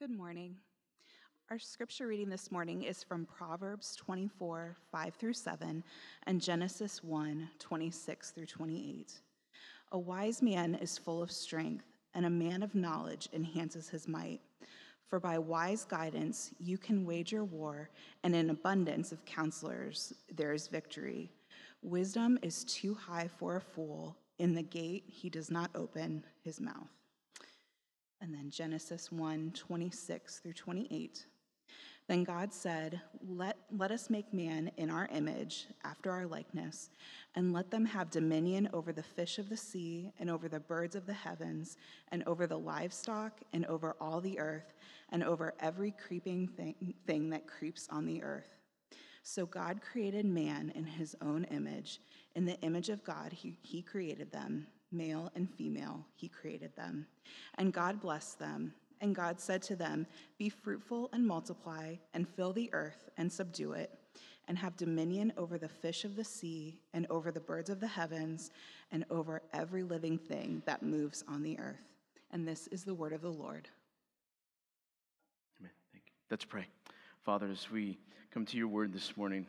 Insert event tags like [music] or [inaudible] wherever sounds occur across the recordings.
Good morning. Our scripture reading this morning is from Proverbs 24, 5 through 7, and Genesis 1, 26 through 28. A wise man is full of strength, and a man of knowledge enhances his might. For by wise guidance you can wage your war, and in abundance of counselors there is victory. Wisdom is too high for a fool. In the gate he does not open his mouth. And then Genesis 1 26 through 28. Then God said, let, let us make man in our image, after our likeness, and let them have dominion over the fish of the sea, and over the birds of the heavens, and over the livestock, and over all the earth, and over every creeping thing, thing that creeps on the earth. So God created man in his own image. In the image of God, he, he created them male and female, he created them. And God blessed them. And God said to them, Be fruitful and multiply, and fill the earth and subdue it, and have dominion over the fish of the sea, and over the birds of the heavens, and over every living thing that moves on the earth. And this is the word of the Lord. Amen. Thank you. Let's pray. Father, as we come to your word this morning,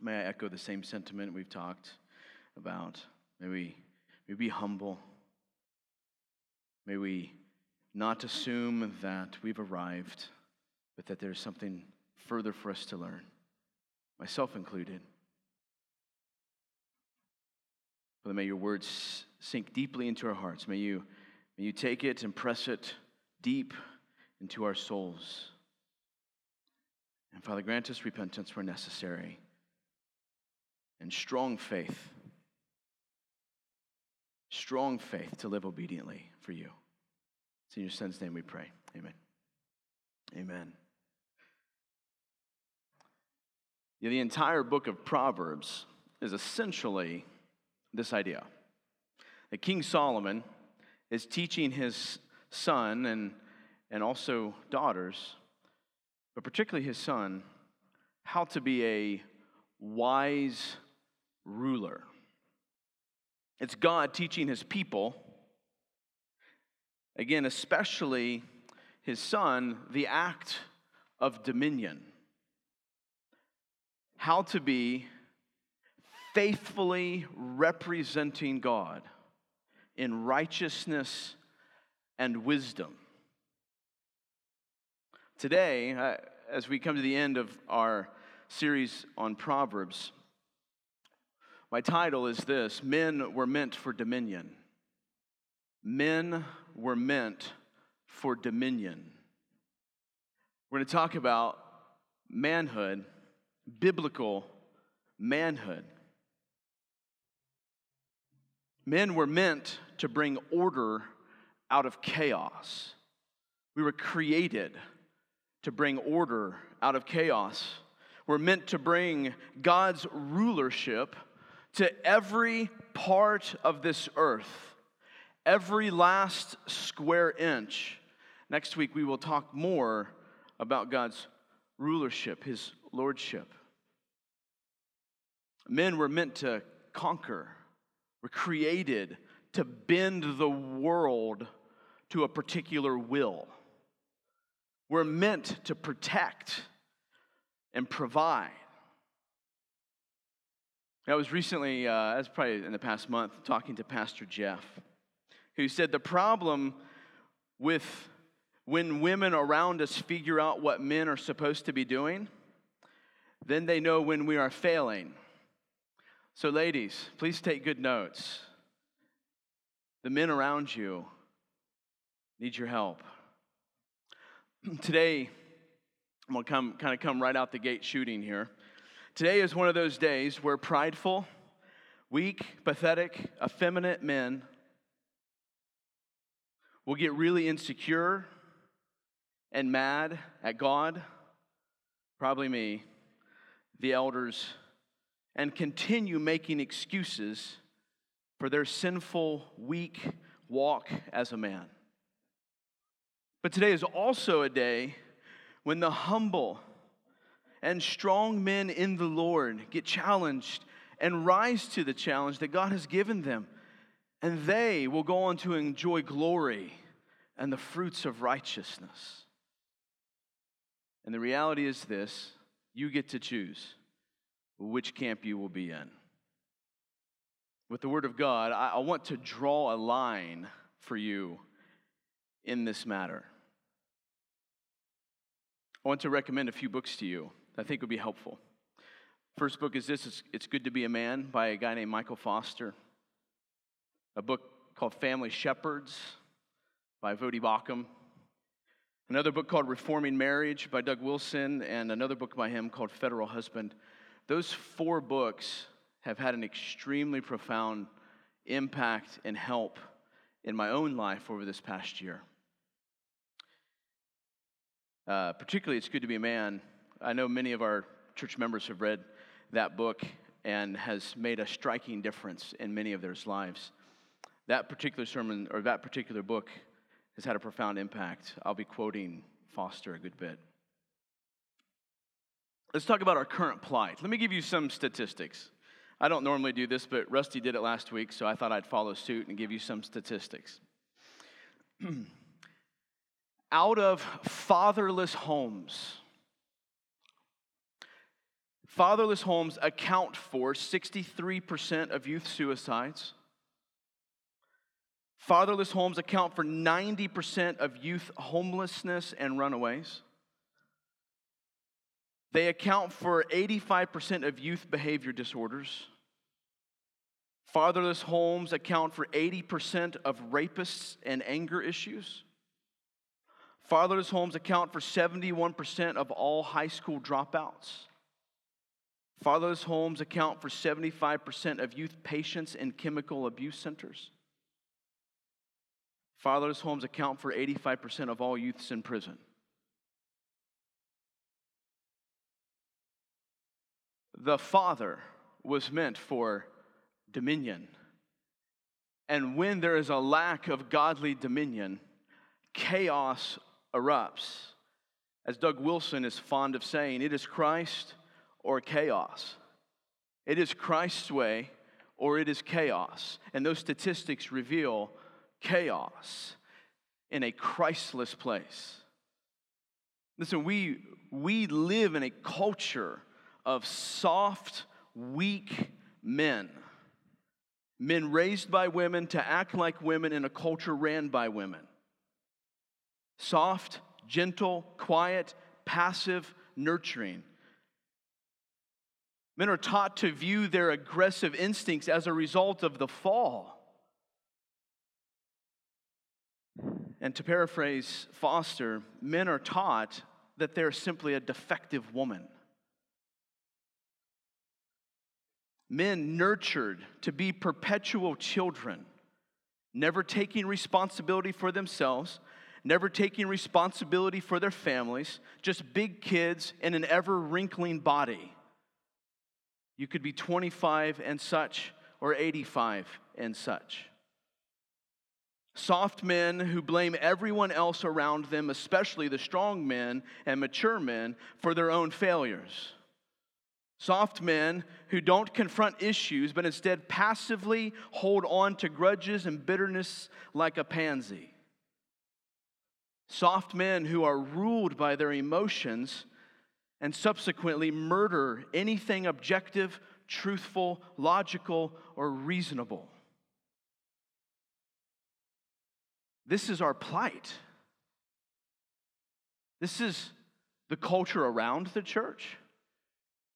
may I echo the same sentiment we've talked about. May we May we be humble. May we not assume that we've arrived, but that there's something further for us to learn, myself included. Father, may your words sink deeply into our hearts. May you, may you take it and press it deep into our souls. And Father, grant us repentance where necessary and strong faith strong faith to live obediently for you. It's in your son's name we pray. Amen. Amen. Yeah, the entire book of Proverbs is essentially this idea that King Solomon is teaching his son and, and also daughters, but particularly his son, how to be a wise ruler. It's God teaching his people, again, especially his son, the act of dominion. How to be faithfully representing God in righteousness and wisdom. Today, uh, as we come to the end of our series on Proverbs, my title is this Men Were Meant for Dominion. Men were meant for dominion. We're going to talk about manhood, biblical manhood. Men were meant to bring order out of chaos. We were created to bring order out of chaos. We're meant to bring God's rulership to every part of this earth, every last square inch. Next week, we will talk more about God's rulership, his lordship. Men were meant to conquer, were created to bend the world to a particular will. We're meant to protect and provide. I was recently, uh, I probably in the past month, talking to Pastor Jeff, who said the problem with when women around us figure out what men are supposed to be doing, then they know when we are failing. So, ladies, please take good notes. The men around you need your help. [clears throat] Today, I'm gonna come kind of come right out the gate shooting here. Today is one of those days where prideful, weak, pathetic, effeminate men will get really insecure and mad at God, probably me, the elders, and continue making excuses for their sinful, weak walk as a man. But today is also a day when the humble, and strong men in the Lord get challenged and rise to the challenge that God has given them. And they will go on to enjoy glory and the fruits of righteousness. And the reality is this you get to choose which camp you will be in. With the Word of God, I, want to draw a line for you in this matter. I want to recommend a few books to you that I think would be helpful. First book is this it's, Good to Be a Man by a guy named Michael Foster. A book called Family Shepherds by Voddie Baucham. Another book called Reforming Marriage by Doug Wilson, and another book by him called Federal Husband. Those four books have had an extremely profound impact and help in my own life over this past year. Uh, particularly, it's good to be a man. I know many of our church members have read that book and has made a striking difference in many of their lives. That particular sermon or that particular book has had a profound impact. I'll be quoting Foster a good bit. Let's talk about our current plight. Let me give you some statistics. I don't normally do this, but Rusty did it last week, so I thought I'd follow suit and give you some statistics. [clears throat] Out of fatherless homes, fatherless homes account for 63% of youth suicides. Fatherless homes account for 90% of youth homelessness and runaways. They account for 85% of youth behavior disorders. Fatherless homes account for 80% of rapists and anger issues. Fatherless homes account for 71% of all high school dropouts. Fatherless homes account for 75% of youth patients in chemical abuse centers. Fatherless homes account for 85% of all youths in prison. The father was meant for dominion. And when there is a lack of godly dominion, chaos erupts. As Doug Wilson is fond of saying, it is Christ or chaos. It is Christ's way or it is chaos. And those statistics reveal chaos in a Christless place. Listen, we, we live in a culture of soft, weak men. Men raised by women to act like women in a culture ran by women. Soft, gentle, quiet, passive, nurturing. Men are taught to view their aggressive instincts as a result of the fall. And to paraphrase Foster, men are taught that they're simply a defective woman. Men nurtured to be perpetual children, never taking responsibility for themselves, never taking responsibility for their families, just big kids in an ever wrinkling body. You could be 25 and such, or 85 and such. Soft men who blame everyone else around them, especially the strong men and mature men, for their own failures. Soft men who don't confront issues, but instead passively hold on to grudges and bitterness like a pansy. Soft men who are ruled by their emotions and subsequently murder anything objective, truthful, logical, or reasonable. This is our plight. This is the culture around the church.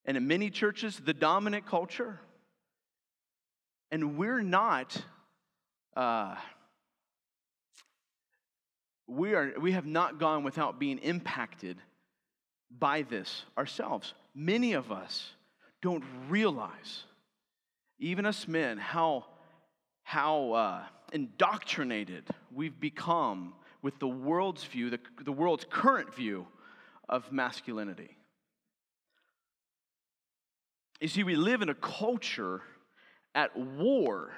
And in many churches, the dominant culture. And we're not, uh, we, are, we have not gone without being impacted by this ourselves. Many of us don't realize, even us men, how, how uh, indoctrinated we've become with the world's view, the, the world's current view of masculinity. You see, we live in a culture at war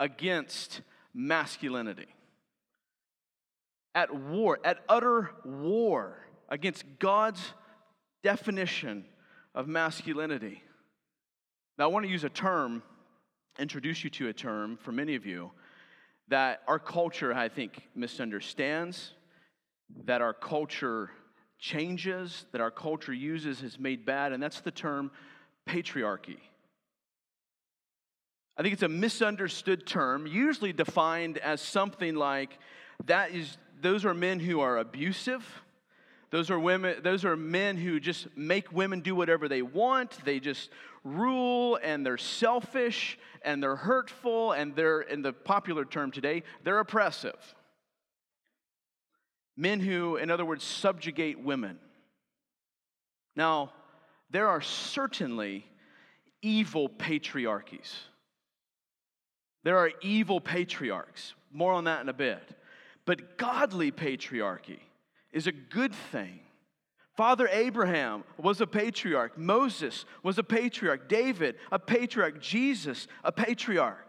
against masculinity. At war, at utter war against God's definition of masculinity. Now, I want to use a term, introduce you to a term for many of you that our culture, I think, misunderstands, that our culture changes that our culture uses has made bad, and that's the term patriarchy. I think it's a misunderstood term, usually defined as something like that is those are men who are abusive. Those are women those are men who just make women do whatever they want. They just rule and they're selfish and they're hurtful and they're in the popular term today, they're oppressive. Men who in other words subjugate women. Now, there are certainly evil patriarchies. There are evil patriarchs. More on that in a bit. But godly patriarchy is a good thing. Father Abraham was a patriarch. Moses was a patriarch. David, a patriarch. Jesus, a patriarch.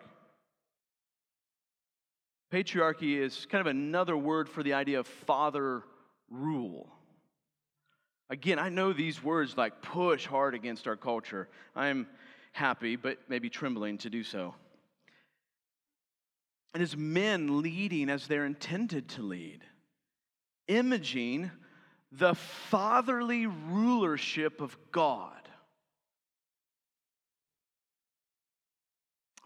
Patriarchy is kind of another word for the idea of father rule. Again, I know these words like push hard against our culture. I'm happy, but maybe trembling to do so and as men leading as they're intended to lead, imaging the fatherly rulership of God.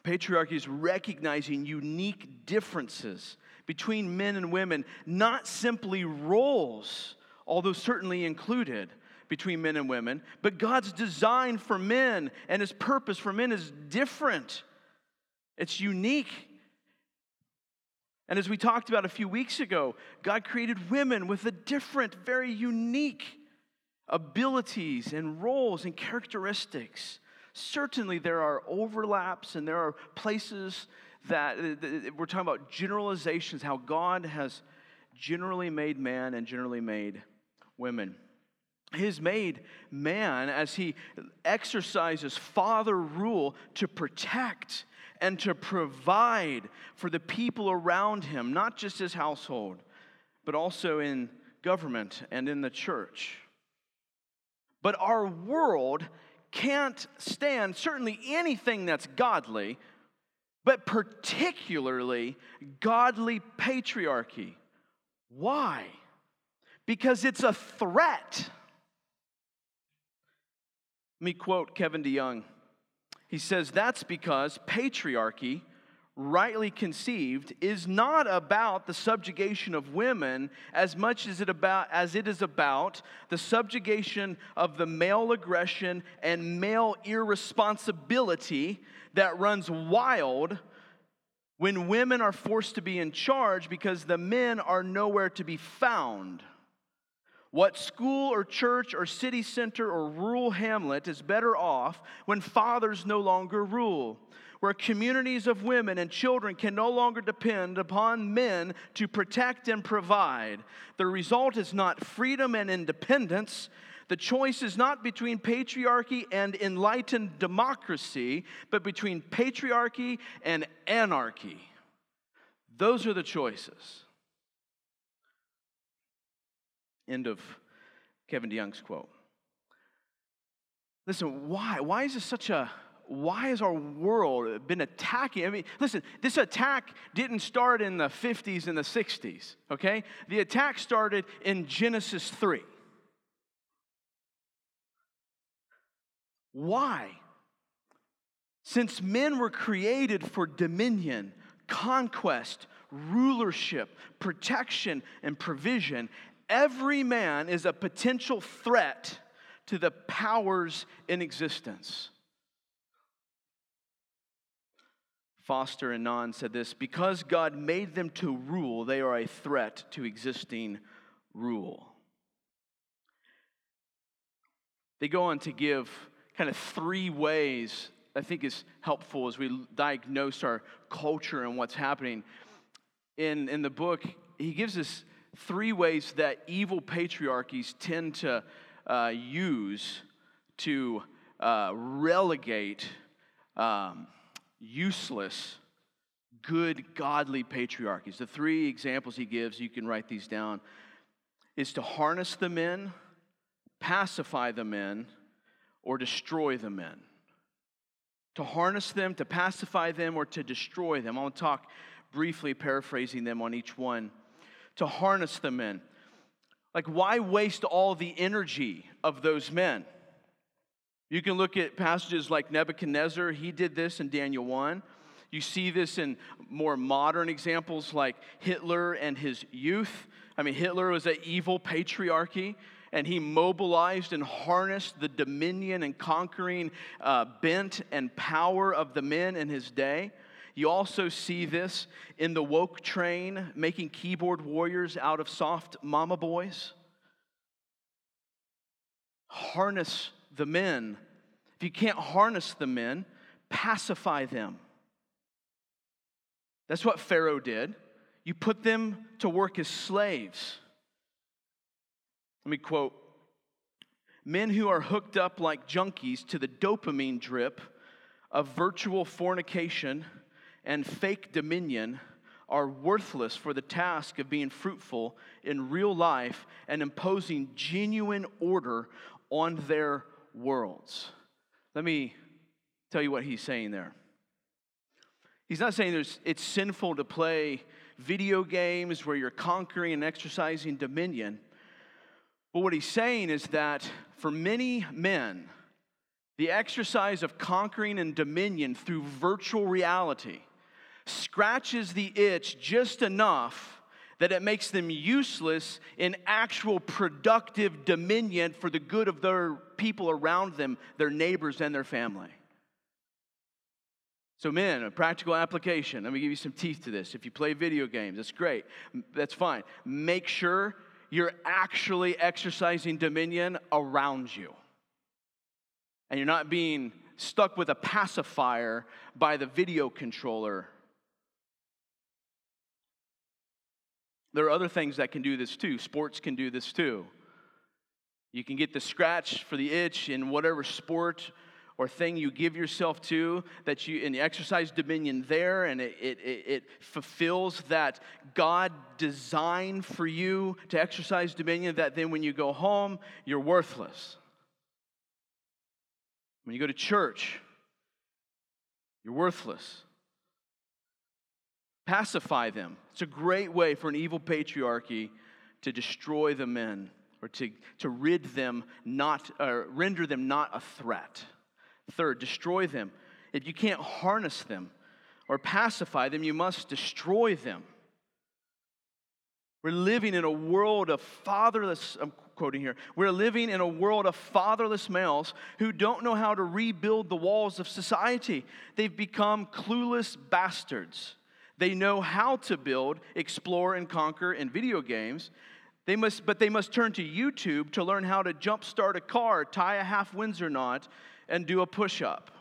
Patriarchy is recognizing unique differences between men and women, not simply roles, although certainly included between men and women, but God's design for men and his purpose for men is different. It's unique and as we talked about a few weeks ago, God created women with a different, very unique abilities and roles and characteristics. Certainly, there are overlaps and there are places that we're talking about generalizations, how God has generally made man and generally made women. He's made man as he exercises father rule to protect and to provide for the people around him, not just his household, but also in government and in the church. But our world can't stand certainly anything that's godly, but particularly godly patriarchy. Why? Because it's a threat. Let me quote Kevin DeYoung. He says that's because patriarchy, rightly conceived, is not about the subjugation of women as much as it, about, as it is about the subjugation of the male aggression and male irresponsibility that runs wild when women are forced to be in charge because the men are nowhere to be found. What school or church or city center or rural hamlet is better off when fathers no longer rule? Where communities of women and children can no longer depend upon men to protect and provide. The result is not freedom and independence. The choice is not between patriarchy and enlightened democracy, but between patriarchy and anarchy. Those are the choices. End of Kevin DeYoung's quote. Listen, why? Why is this such a why has our world been attacking? I mean, listen, this attack didn't start in the 50s and the 60s, okay? The attack started in Genesis 3. Why? Since men were created for dominion, conquest, rulership, protection, and provision, every man is a potential threat to the powers in existence. Foster and Bnonn said this because God made them to rule, they are a threat to existing rule. They go on to give kind of three ways I think is helpful as we diagnose our culture and what's happening. In, in the book, he gives us three ways that evil patriarchies tend to uh, use to uh, relegate um, useless, good, godly patriarchies. The three examples he gives, you can write these down, is to harness the men, pacify the men, or destroy the men. To harness them, to pacify them, or to destroy them. I'll talk briefly, paraphrasing them on each one to harness them in. Like, why waste all the energy of those men? You can look at passages like Nebuchadnezzar, he did this in Daniel 1. You see this in more modern examples like Hitler and his youth. I mean, Hitler was an evil patriarchy, and he mobilized and harnessed the dominion and conquering uh, bent and power of the men in his day. You also see this in the woke train making keyboard warriors out of soft mama boys. Harness the men. If you can't harness the men, pacify them. That's what Pharaoh did. You put them to work as slaves. Let me quote Men who are hooked up like junkies to the dopamine drip of virtual fornication and fake dominion are worthless for the task of being fruitful in real life and imposing genuine order on their worlds. Let me tell you what he's saying there. He's not saying there's, it's sinful to play video games where you're conquering and exercising dominion. But what he's saying is that for many men, the exercise of conquering and dominion through virtual reality scratches the itch just enough that it makes them useless in actual productive dominion for the good of their people around them, their neighbors, and their family. So, men, a practical application. Let me give you some teeth to this. If you play video games, that's great. That's fine. Make sure you're actually exercising dominion around you. And you're not being stuck with a pacifier by the video controller There are other things that can do this too. Sports can do this too. You can get the scratch for the itch in whatever sport or thing you give yourself to that you and you exercise dominion there and it, it, it, fulfills that god designed for you to exercise dominion that then when you go home you're worthless when you go to church you're worthless Pacify them. It's a great way for an evil patriarchy to destroy the men or to, to rid them not, or render them not a threat. Third, destroy them. If you can't harness them or pacify them, you must destroy them. We're living in a world of fatherless, I'm quoting here, we're living in a world of fatherless males who don't know how to rebuild the walls of society. They've become clueless bastards. They know how to build, explore, and conquer in video games. They must, but they must turn to YouTube to learn how to jump start a car, tie a half Windsor knot, and do a push up.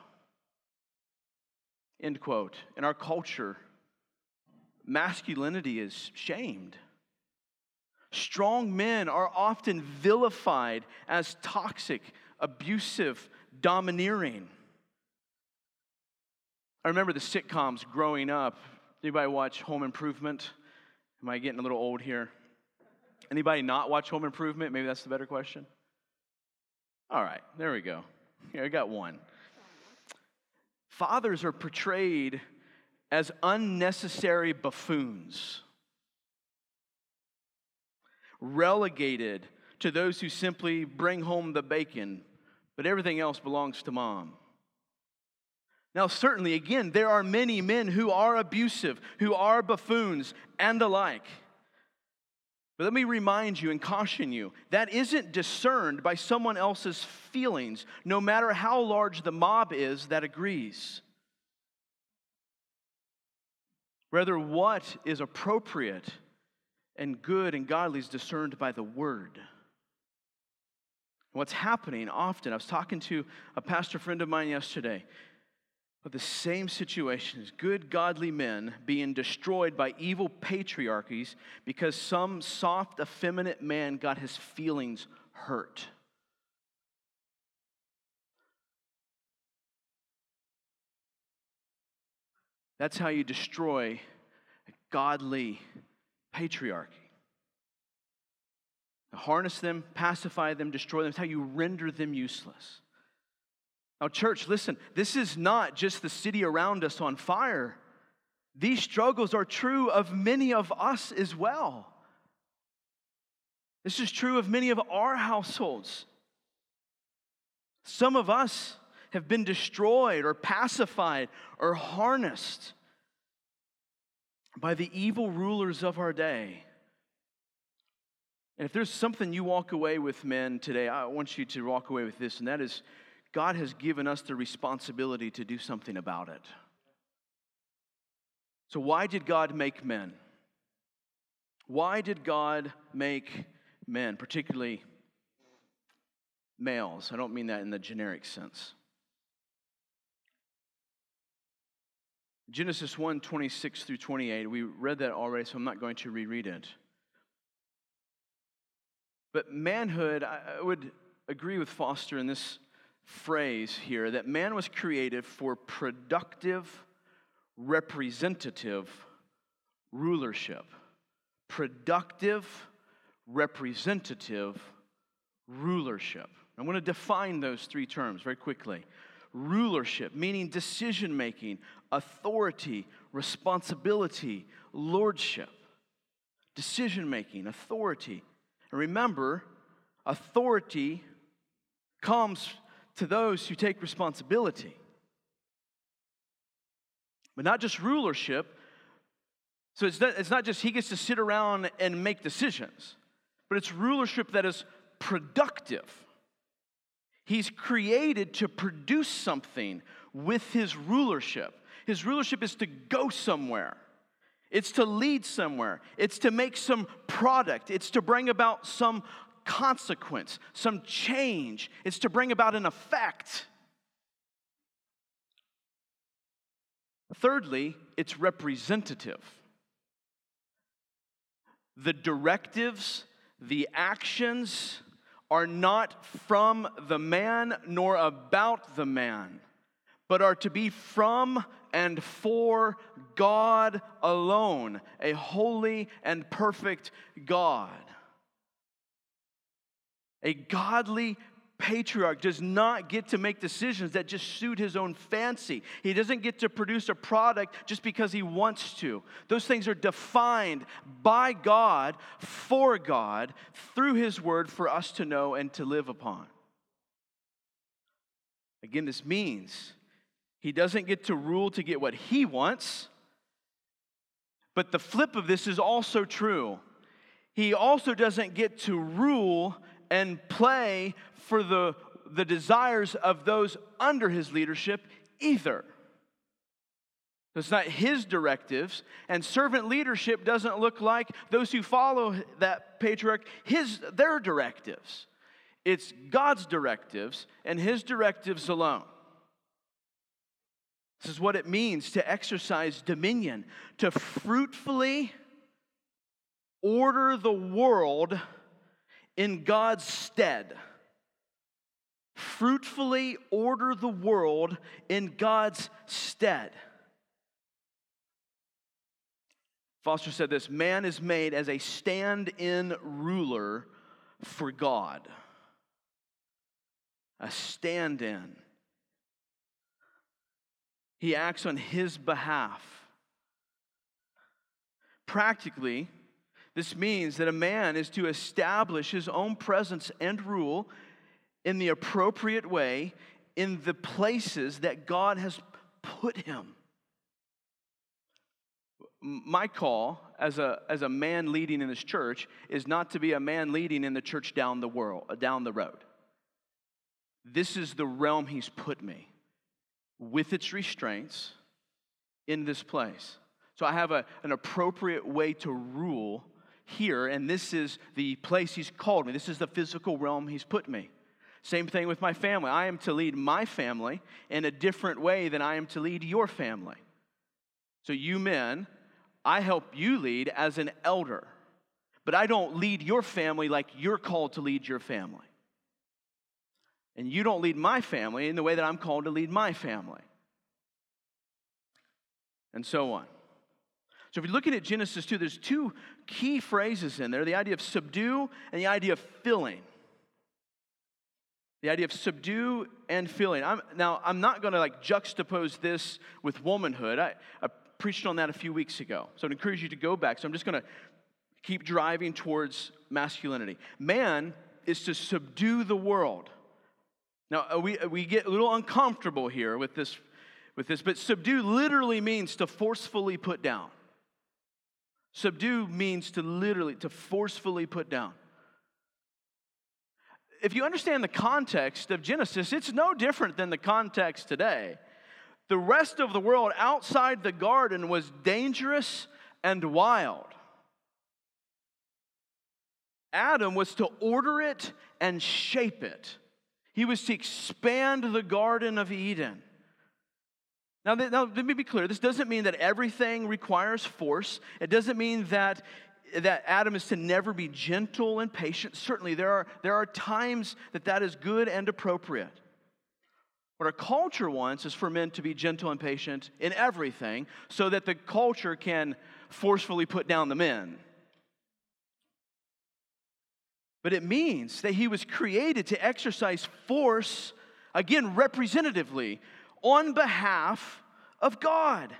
End quote. In our culture, masculinity is shamed. Strong men are often vilified as toxic, abusive, domineering. I remember the sitcoms growing up Anybody watch Home Improvement? Am I getting a little old here? Anybody not watch Home Improvement? Maybe that's the better question. All right, there we go. Here, I got one. Fathers are portrayed as unnecessary buffoons, relegated to those who simply bring home the bacon, but everything else belongs to mom. Now, certainly, again, there are many men who are abusive, who are buffoons, and the like. But let me remind you and caution you that isn't discerned by someone else's feelings, no matter how large the mob is that agrees. Rather, what is appropriate and good and godly is discerned by the word. What's happening often, I was talking to a pastor friend of mine yesterday. But the same situation is good, godly men being destroyed by evil patriarchies because some soft, effeminate man got his feelings hurt. That's how you destroy a godly patriarchy. Harness them, pacify them, destroy them. That's how you render them useless. Now, church, listen, this is not just the city around us on fire. These struggles are true of many of us as well. This is true of many of our households. Some of us have been destroyed or pacified or harnessed by the evil rulers of our day. And if there's something you walk away with, men, today, I want you to walk away with this, and that is God has given us the responsibility to do something about it. So, why did God make men? Why did God make men, particularly males? I don't mean that in the generic sense. Genesis 1 26 through 28, we read that already, so I'm not going to reread it. But manhood, I would agree with Foster in this phrase here that man was created for productive, representative rulership. Productive, representative rulership. I'm going to define those three terms very quickly. Rulership, meaning decision making, authority, responsibility, lordship. Decision making, authority, and remember, authority comes to those who take responsibility. But not just rulership. So it's not, it's not just he gets to sit around and make decisions, but it's rulership that is productive. He's created to produce something with his rulership. His rulership is to go somewhere. It's to lead somewhere. It's to make some product. It's to bring about some consequence, some change. It's to bring about an effect. Thirdly, it's representative. The directives, the actions are not from the man nor about the man, but are to be from and for God alone, a holy and perfect God. A godly patriarch does not get to make decisions that just suit his own fancy. He doesn't get to produce a product just because he wants to. Those things are defined by God, for God, through his word for us to know and to live upon. Again, this means he doesn't get to rule to get what he wants. But the flip of this is also true. He also doesn't get to rule and play for the, the desires of those under his leadership either. It's not his directives, and servant leadership doesn't look like those who follow that patriarch, his their directives. It's God's directives and his directives alone. This is what it means to exercise dominion, to fruitfully order the world in God's stead. Fruitfully order the world in God's stead. Foster said this man is made as a stand in ruler for God. A stand in. He acts on his behalf. Practically, this means that a man is to establish his own presence and rule in the appropriate way in the places that God has put him. My call as a, as a man leading in this church is not to be a man leading in the church down the world, uh, down the road. This is the realm he's put me with its restraints in this place. So I have a, an appropriate way to rule here, and this is the place He's called me. This is the physical realm He's put me. Same thing with my family. I am to lead my family in a different way than I am to lead your family. So, you men, I help you lead as an elder, but I don't lead your family like you're called to lead your family. And you don't lead my family in the way that I'm called to lead my family. And so on. So if you're looking at Genesis 2, there's two key phrases in there the idea of subdue and the idea of filling. The idea of subdue and filling. I'm, now, I'm not going to like juxtapose this with womanhood. I, I preached on that a few weeks ago. So I'd encourage you to go back. So I'm just going to keep driving towards masculinity. Man is to subdue the world. Now, uh, we, uh, we get a little uncomfortable here with this, with this, but subdue literally means to forcefully put down. Subdue means to literally, to forcefully put down. If you understand the context of Genesis, it's no different than the context today. The rest of the world outside the garden was dangerous and wild. Adam was to order it and shape it. He was to expand the Garden of Eden. Now, now, let me be clear. This doesn't mean that everything requires force. It doesn't mean that, that Adam is to never be gentle and patient. Certainly, there are, there are times that that is good and appropriate. What our culture wants is for men to be gentle and patient in everything so that the culture can forcefully put down the men. But it means that he was created to exercise force, again, representatively, on behalf of God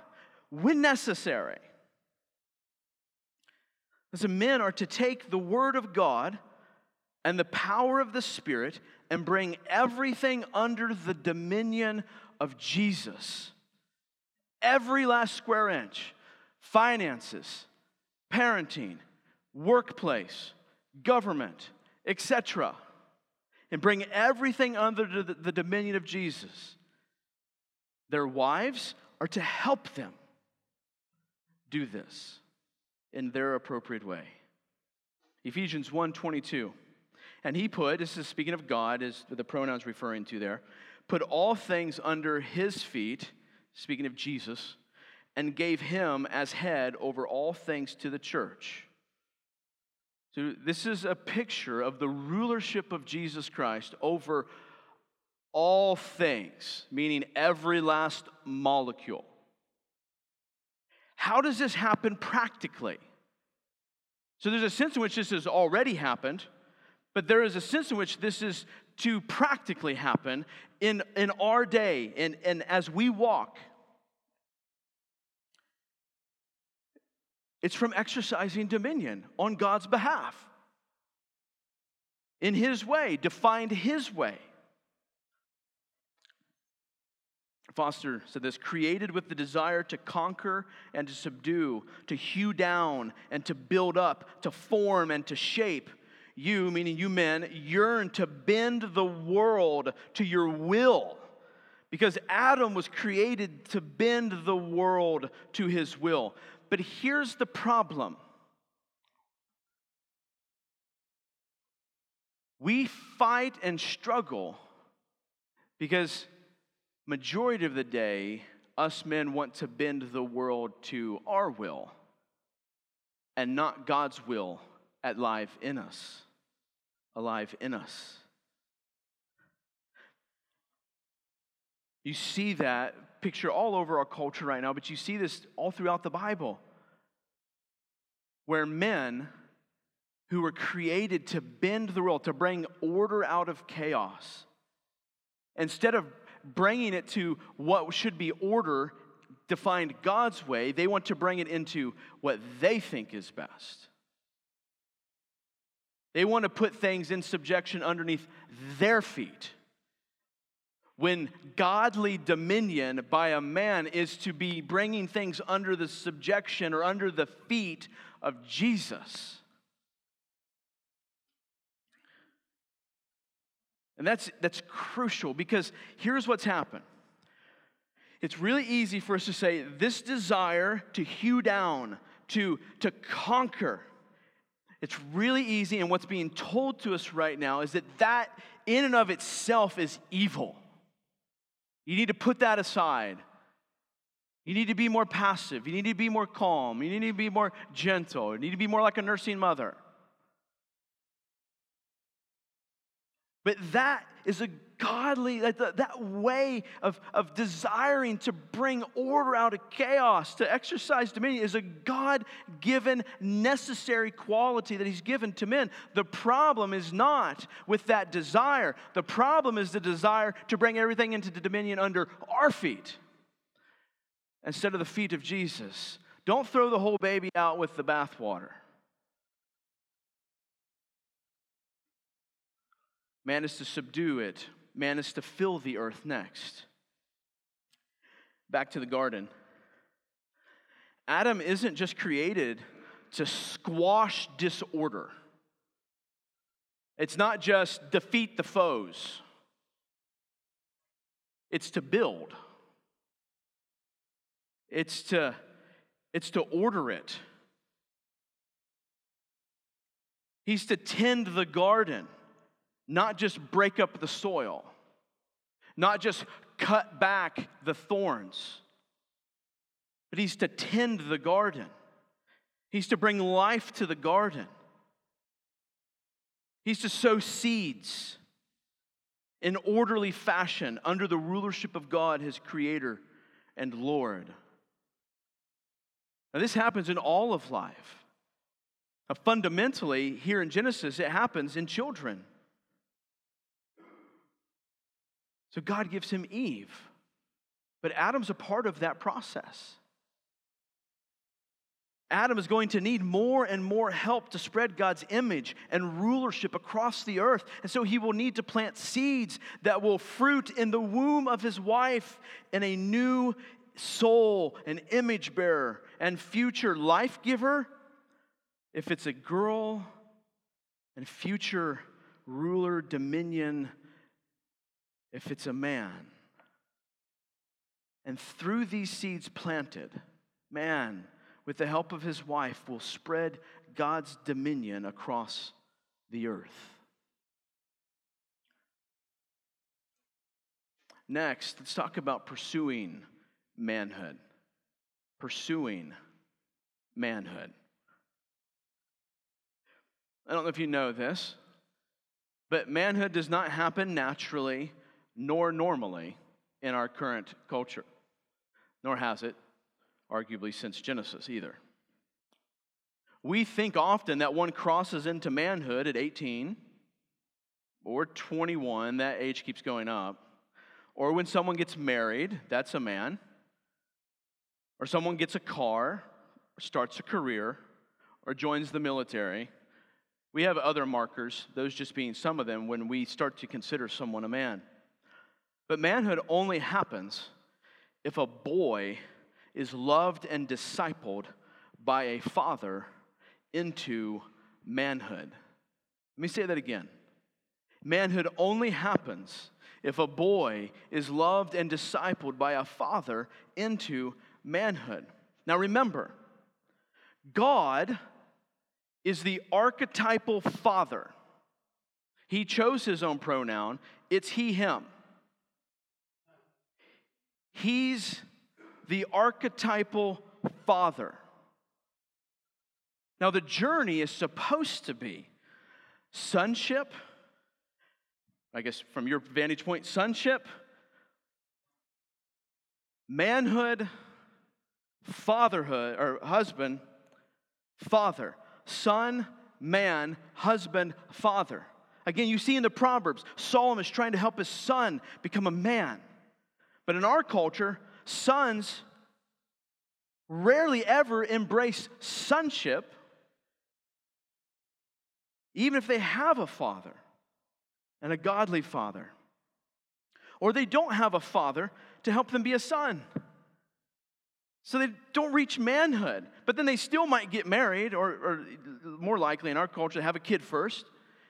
when necessary. So, men are to take the word of God and the power of the Spirit and bring everything under the dominion of Jesus. Every last square inch finances, parenting, workplace, government, etc. And bring everything under the, the dominion of Jesus. Their wives are to help them do this in their appropriate way. Ephesians 1 22. And he put, this is speaking of God, is the pronouns referring to there, put all things under his feet, speaking of Jesus, and gave him as head over all things to the church. So, this is a picture of the rulership of Jesus Christ over all things, meaning every last molecule. How does this happen practically? So, there's a sense in which this has already happened. But there is a sense in which this is to practically happen in, in our day and, and as we walk. It's from exercising dominion on God's behalf. In His way, defined His way. Foster said this created with the desire to conquer and to subdue, to hew down and to build up, to form and to shape you, meaning you men, yearn to bend the world to your will. Because Adam was created to bend the world to his will. But here's the problem we fight and struggle because majority of the day us men want to bend the world to our will and not God's will at life in us alive in us. You see that picture all over our culture right now, but you see this all throughout the Bible. Where men who were created to bend the world, to bring order out of chaos, instead of bringing it to what should be order defined God's way, they want to bring it into what they think is best. They want to put things in subjection underneath their feet. When godly dominion by a man is to be bringing things under the subjection or under the feet of Jesus. And that's, that's crucial because here's what's happened. It's really easy for us to say this desire to hew down, to, to conquer, it's really easy, and what's being told to us right now is that that in and of itself is evil. You need to put that aside. You need to be more passive. You need to be more calm. You need to be more gentle. You need to be more like a nursing mother. But that is a godly, that, that way of, of desiring to bring order out of chaos, to exercise dominion, is a God given necessary quality that He's given to men. The problem is not with that desire, the problem is the desire to bring everything into the dominion under our feet instead of the feet of Jesus. Don't throw the whole baby out with the bathwater. Man is to subdue it. Man is to fill the earth next. Back to the garden. Adam isn't just created to squash disorder. It's not just defeat the foes. It's to build. It's to it's to order it. He's to tend the garden, not just break up the soil, not just cut back the thorns, but he's to tend the garden. He's to bring life to the garden. He's to sow seeds in orderly fashion under the rulership of God, his creator and Lord. Now, this happens in all of life. Now, fundamentally, here in Genesis, it happens in children. So God gives him Eve, but Adam's a part of that process. Adam is going to need more and more help to spread God's image and rulership across the earth. And so he will need to plant seeds that will fruit in the womb of his wife in a new soul, an image bearer, and future life giver if it's a girl and future ruler, dominion, if it's a man. And through these seeds planted, man, with the help of his wife, will spread God's dominion across the earth. Next, let's talk about pursuing manhood. Pursuing manhood. I don't know if you know this, but manhood does not happen naturally nor normally in our current culture, nor has it, arguably, since Genesis either. We think often that one crosses into manhood at 18 or 21, that age keeps going up, or when someone gets married, that's a man, or someone gets a car, or starts a career, or joins the military we have other markers, those just being some of them, when we start to consider someone a man. But manhood only happens if a boy is loved and discipled by a father into manhood. Let me say that again. Manhood only happens if a boy is loved and discipled by a father into manhood. Now remember, God is the archetypal father. He chose his own pronoun, it's he, him. He's the archetypal father. Now, the journey is supposed to be sonship, I guess from your vantage point, sonship, manhood, fatherhood, or husband, father son, man, husband, father. Again, you see in the Proverbs, Solomon is trying to help his son become a man. But in our culture, sons rarely ever embrace sonship, even if they have a father and a godly father. Or they don't have a father to help them be a son. So they don't reach manhood, but then they still might get married, or, or more likely in our culture, have a kid first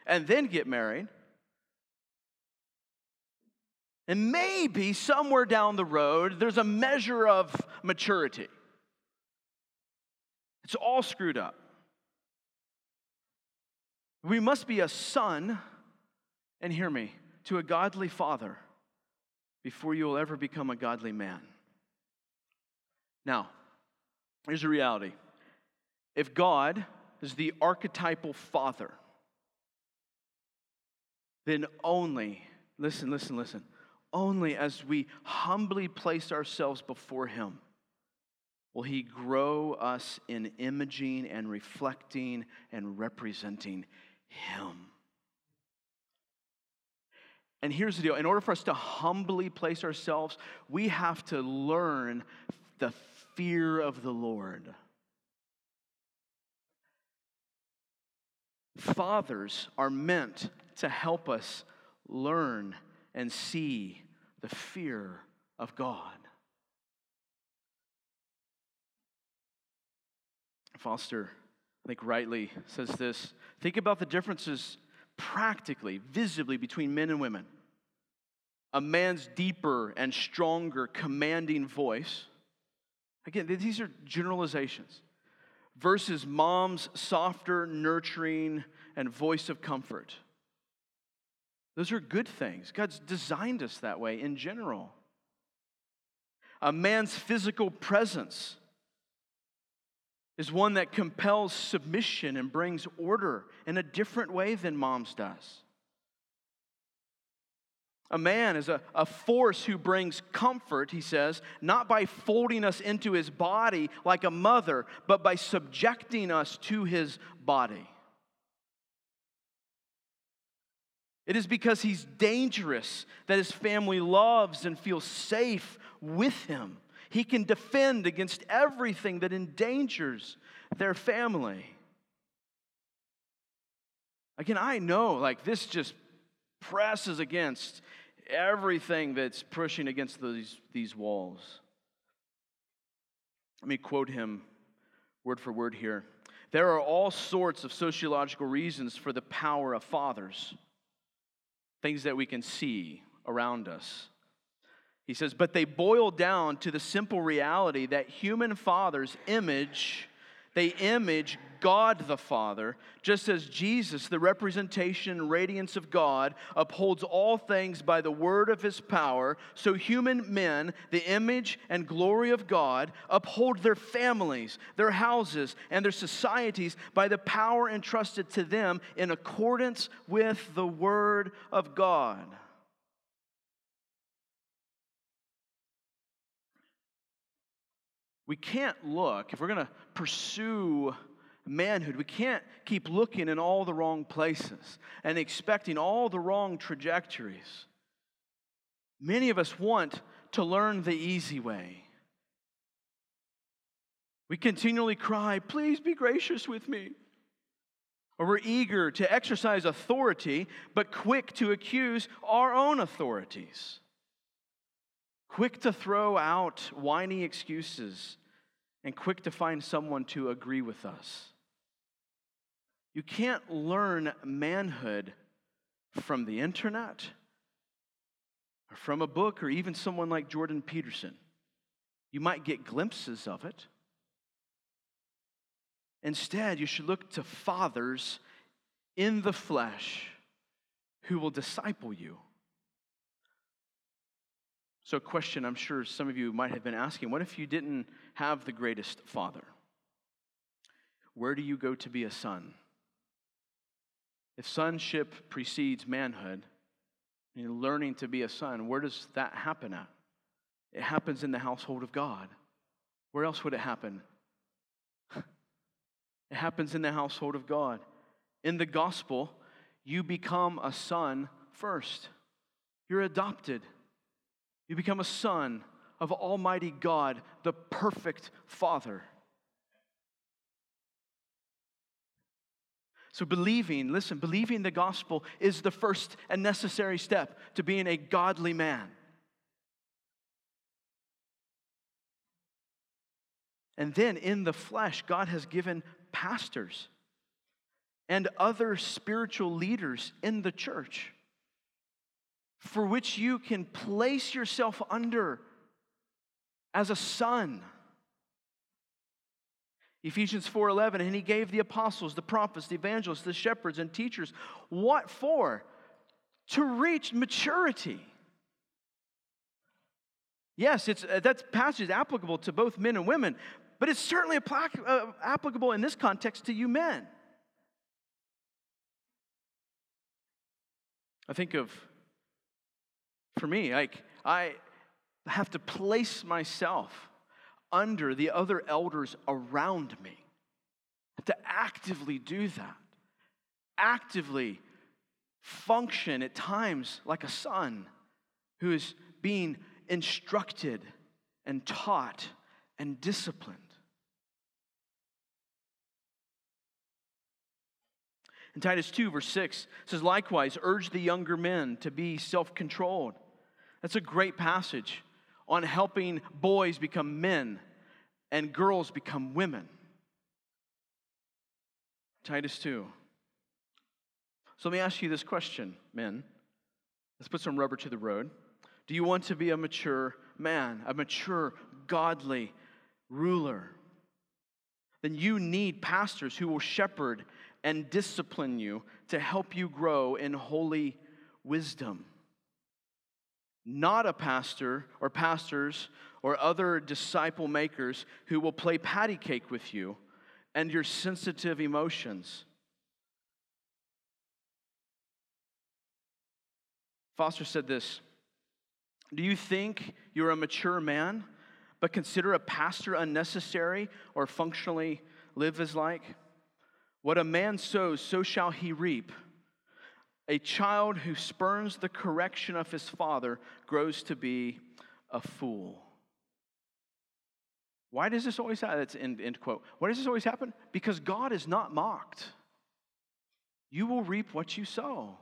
and then get married. And maybe somewhere down the road, there's a measure of maturity. It's all screwed up. We must be a son, and hear me, to a godly father before you will ever become a godly man. Now, here's the reality if God is the archetypal father, then only, listen, listen, listen, only as we humbly place ourselves before Him will He grow us in imaging and reflecting and representing Him. And here's the deal in order for us to humbly place ourselves, we have to learn the fear of the Lord. Fathers are meant to help us learn and see the fear of God. Foster, I think rightly says this think about the differences practically, visibly between men and women. A man's deeper and stronger commanding voice. Again, these are generalizations. Versus mom's softer, nurturing, and voice of comfort. Those are good things. God's designed us that way in general. A man's physical presence is one that compels submission and brings order in a different way than mom's does. A man is a, a force who brings comfort, he says, not by folding us into his body like a mother, but by subjecting us to his body. It is because he's dangerous that his family loves and feels safe with him. He can defend against everything that endangers their family. Again, I know like this just presses against everything that's pushing against these, these walls. Let me quote him word for word here. There are all sorts of sociological reasons for the power of fathers, things that we can see around us. He says, but they boil down to the simple reality that human fathers image, they image God the Father, just as Jesus, the representation and radiance of God, upholds all things by the word of his power, so human men, the image and glory of God, uphold their families, their houses, and their societies by the power entrusted to them in accordance with the word of God. We can't look, if we're going to pursue manhood, we can't keep looking in all the wrong places and expecting all the wrong trajectories. Many of us want to learn the easy way. We continually cry, Please be gracious with me. Or we're eager to exercise authority, but quick to accuse our own authorities quick to throw out whiny excuses, and quick to find someone to agree with us. You can't learn manhood from the internet or from a book or even someone like Jordan Peterson. You might get glimpses of it. Instead, you should look to fathers in the flesh who will disciple you. So, a question I'm sure some of you might have been asking what if you didn't have the greatest father? Where do you go to be a son? If sonship precedes manhood, and learning to be a son, where does that happen at? It happens in the household of God. Where else would it happen? [laughs] It happens in the household of God. In the gospel, you become a son first. You're adopted. You become a son of Almighty God, the perfect Father. So, believing, listen, believing the gospel is the first and necessary step to being a godly man. And then in the flesh, God has given pastors and other spiritual leaders in the church for which you can place yourself under as a son. Ephesians 4:11 and he gave the apostles, the prophets, the evangelists, the shepherds and teachers what for? To reach maturity. Yes, it's uh, that passage is applicable to both men and women, but it's certainly uh, applicable in this context to you men. I think of for me. Like, I have to place myself under the other elders around me. I have to actively do that. Actively function at times like a son who is being instructed and taught and disciplined. In Titus 2, verse 6, says, Likewise, urge the younger men to be self controlled. That's a great passage on helping boys become men and girls become women. Titus 2. So let me ask you this question, men. Let's put some rubber to the road. Do you want to be a mature man, a mature, godly ruler? Then you need pastors who will shepherd and discipline you to help you grow in holy wisdom. Not a pastor or pastors or other disciple makers who will play patty cake with you and your sensitive emotions. Foster said this Do you think you're a mature man, but consider a pastor unnecessary or functionally live as like? What a man sows, so shall he reap. A child who spurns the correction of his father grows to be a fool. Why does this always happen? That's end, end quote. Why does this always happen? Because God is not mocked. You will reap what you sow.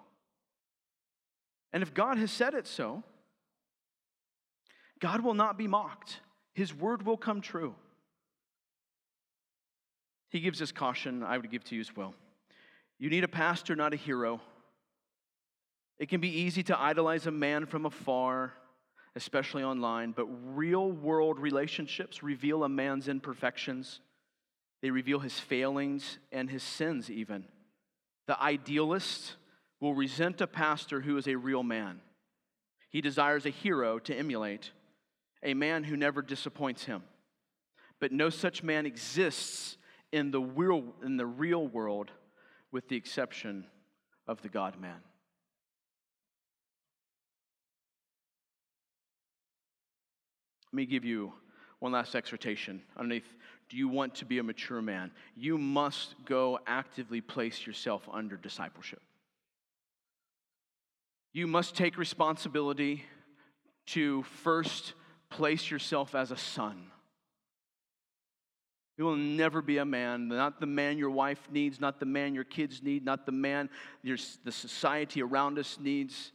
And if God has said it so, God will not be mocked. His word will come true. He gives us caution, I would give to you as well. You need a pastor, not a hero. It can be easy to idolize a man from afar, especially online, but real world relationships reveal a man's imperfections. They reveal his failings and his sins, even. The idealist will resent a pastor who is a real man. He desires a hero to emulate, a man who never disappoints him. But no such man exists in the real, in the real world, with the exception of the God man. Let me give you one last exhortation underneath. Do you want to be a mature man? You must go actively place yourself under discipleship. You must take responsibility to first place yourself as a son. You will never be a man, not the man your wife needs, not the man your kids need, not the man your, the society around us needs.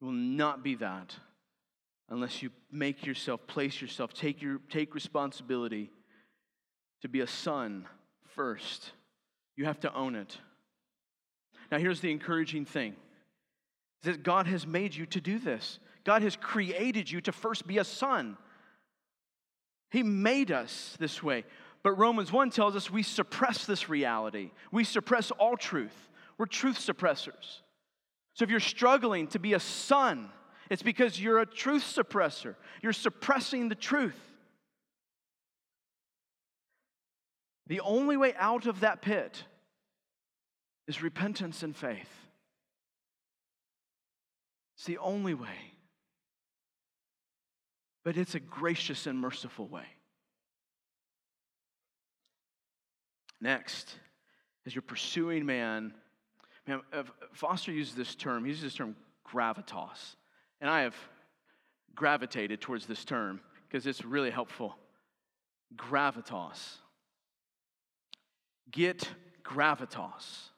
You will not be that unless you make yourself, place yourself, take, your, take responsibility to be a son first. You have to own it. Now, here's the encouraging thing that God has made you to do this. God has created you to first be a son. He made us this way. But Romans 1 tells us we suppress this reality. We suppress all truth. We're truth suppressors. So if you're struggling to be a son, it's because you're a truth suppressor. You're suppressing the truth. The only way out of that pit is repentance and faith. It's the only way. But it's a gracious and merciful way. Next, as you're pursuing man, man, uh, Foster uses this term, he uses this term gravitas. And I have gravitated towards this term because it's really helpful. Gravitas. Get gravitas.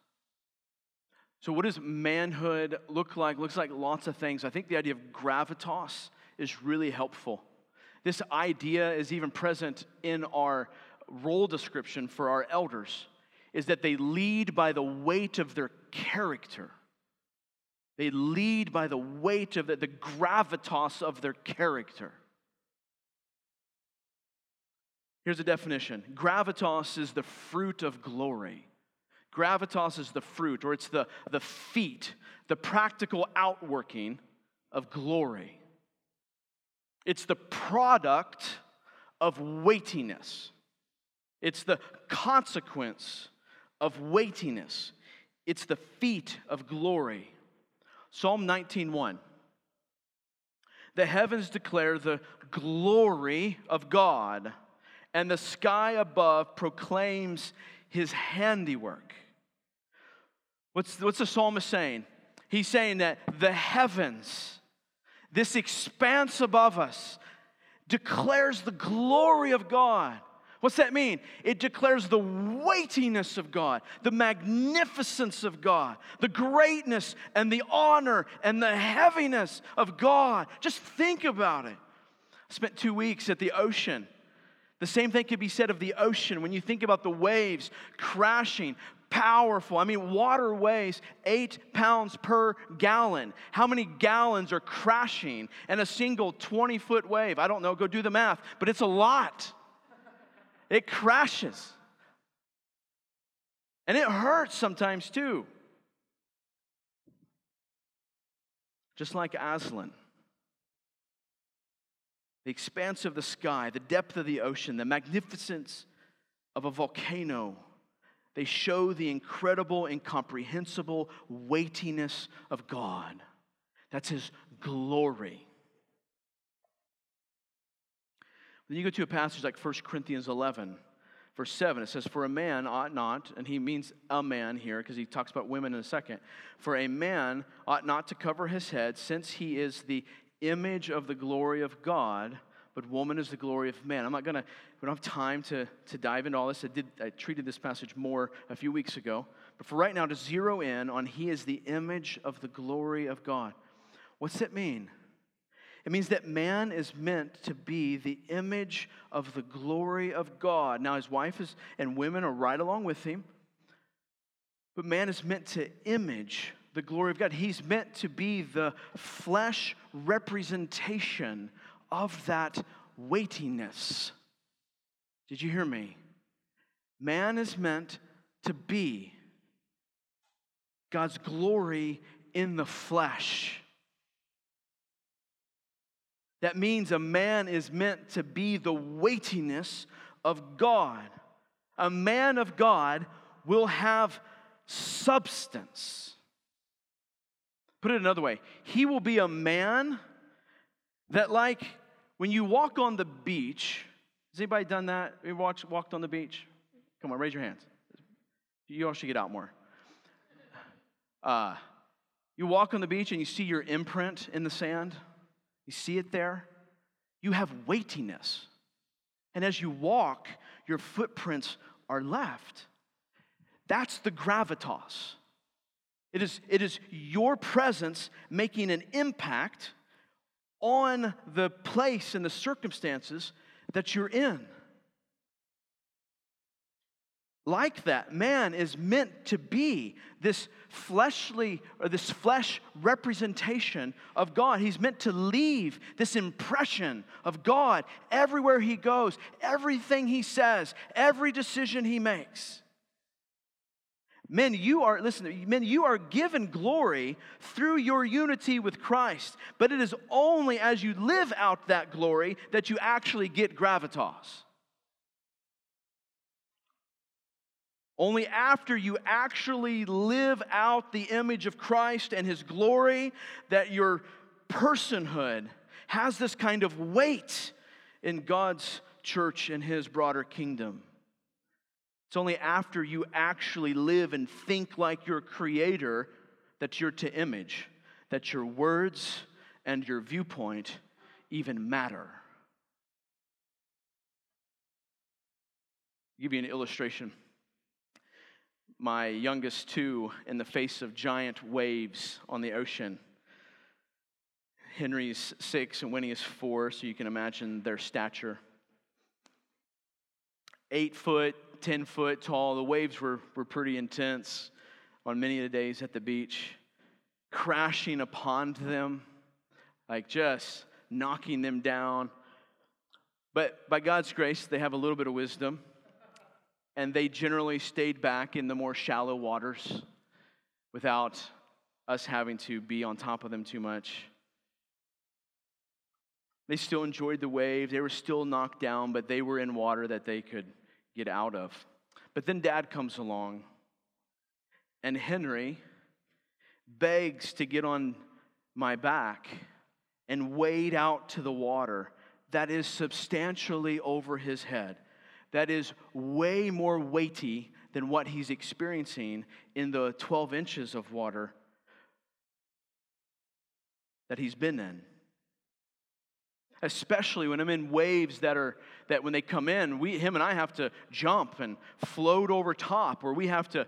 So, what does manhood look like? Looks like lots of things. I think the idea of gravitas is really helpful. This idea is even present in our role description for our elders is that they lead by the weight of their character. They lead by the weight of the, the gravitas of their character. Here's a definition gravitas is the fruit of glory. Gravitas is the fruit, or it's the, the feat, the practical outworking of glory. It's the product of weightiness. It's the consequence of weightiness. It's the feat of glory. Psalm 19:1. The heavens declare the glory of God, and the sky above proclaims his handiwork. What's, what's the psalmist saying? He's saying that the heavens, this expanse above us, declares the glory of God. What's that mean? It declares the weightiness of God, the magnificence of God, the greatness and the honor and the heaviness of God. Just think about it. I spent two weeks at the ocean. The same thing could be said of the ocean when you think about the waves crashing, powerful. I mean, water weighs eight pounds per gallon. How many gallons are crashing in a single 20 foot wave? I don't know, go do the math, but it's a lot. It crashes. And it hurts sometimes too. Just like Aslan. The expanse of the sky, the depth of the ocean, the magnificence of a volcano, they show the incredible, incomprehensible weightiness of God. That's His glory. Then you go to a passage like 1 Corinthians 11, verse 7. It says, For a man ought not, and he means a man here because he talks about women in a second. For a man ought not to cover his head, since he is the image of the glory of God, but woman is the glory of man. I'm not to, we don't have time to, to dive into all this. I, did, I treated this passage more a few weeks ago. But for right now, to zero in on he is the image of the glory of God. What's that mean? It means that man is meant to be the image of the glory of God. Now, his wife is, and women are right along with him, but man is meant to image the glory of God. He's meant to be the flesh representation of that weightiness. Did you hear me? Man is meant to be God's glory in the flesh. That means a man is meant to be the weightiness of God. A man of God will have substance. Put it another way, he will be a man that, like, when you walk on the beach, has anybody done that? You watch, walked on the beach? Come on, raise your hands. You all should get out more. Uh, you walk on the beach and you see your imprint in the sand. You see it there? You have weightiness. And as you walk, your footprints are left. That's the gravitas. It is, it is your presence making an impact on the place and the circumstances that you're in like that. Man is meant to be this fleshly or this flesh representation of God. He's meant to leave this impression of God everywhere he goes, everything he says, every decision he makes. Men, you are, listen, men, you are given glory through your unity with Christ, but it is only as you live out that glory that you actually get gravitas. Only after you actually live out the image of Christ and His glory that your personhood has this kind of weight in God's church and His broader kingdom. It's only after you actually live and think like your Creator that you're to image, that your words and your viewpoint even matter. I'll give you an illustration my youngest two in the face of giant waves on the ocean. Henry's six and Winnie is four, so you can imagine their stature. Eight foot, 10 foot tall. The waves were, were pretty intense on many of the days at the beach, crashing upon them, like just knocking them down. But by God's grace, they have a little bit of wisdom and they generally stayed back in the more shallow waters without us having to be on top of them too much. They still enjoyed the waves. They were still knocked down, but they were in water that they could get out of. But then dad comes along, and Henry begs to get on my back and wade out to the water that is substantially over his head that is way more weighty than what he's experiencing in the 12 inches of water that he's been in. especially when I'm in waves that are that when they come in, we him and I have to jump and float over top, or we have to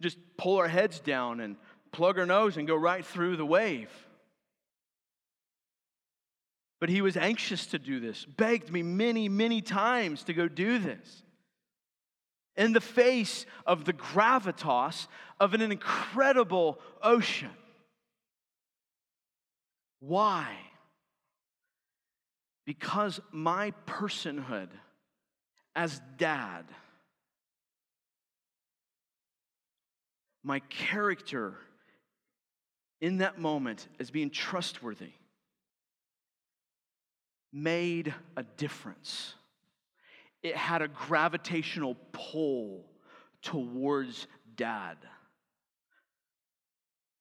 just pull our heads down and plug our nose and go right through the wave. But he was anxious to do this, begged me many, many times to go do this. In the face of the gravitas of an incredible ocean. Why? Because my personhood as dad, my character in that moment as being trustworthy, made a difference. It had a gravitational pull towards dad.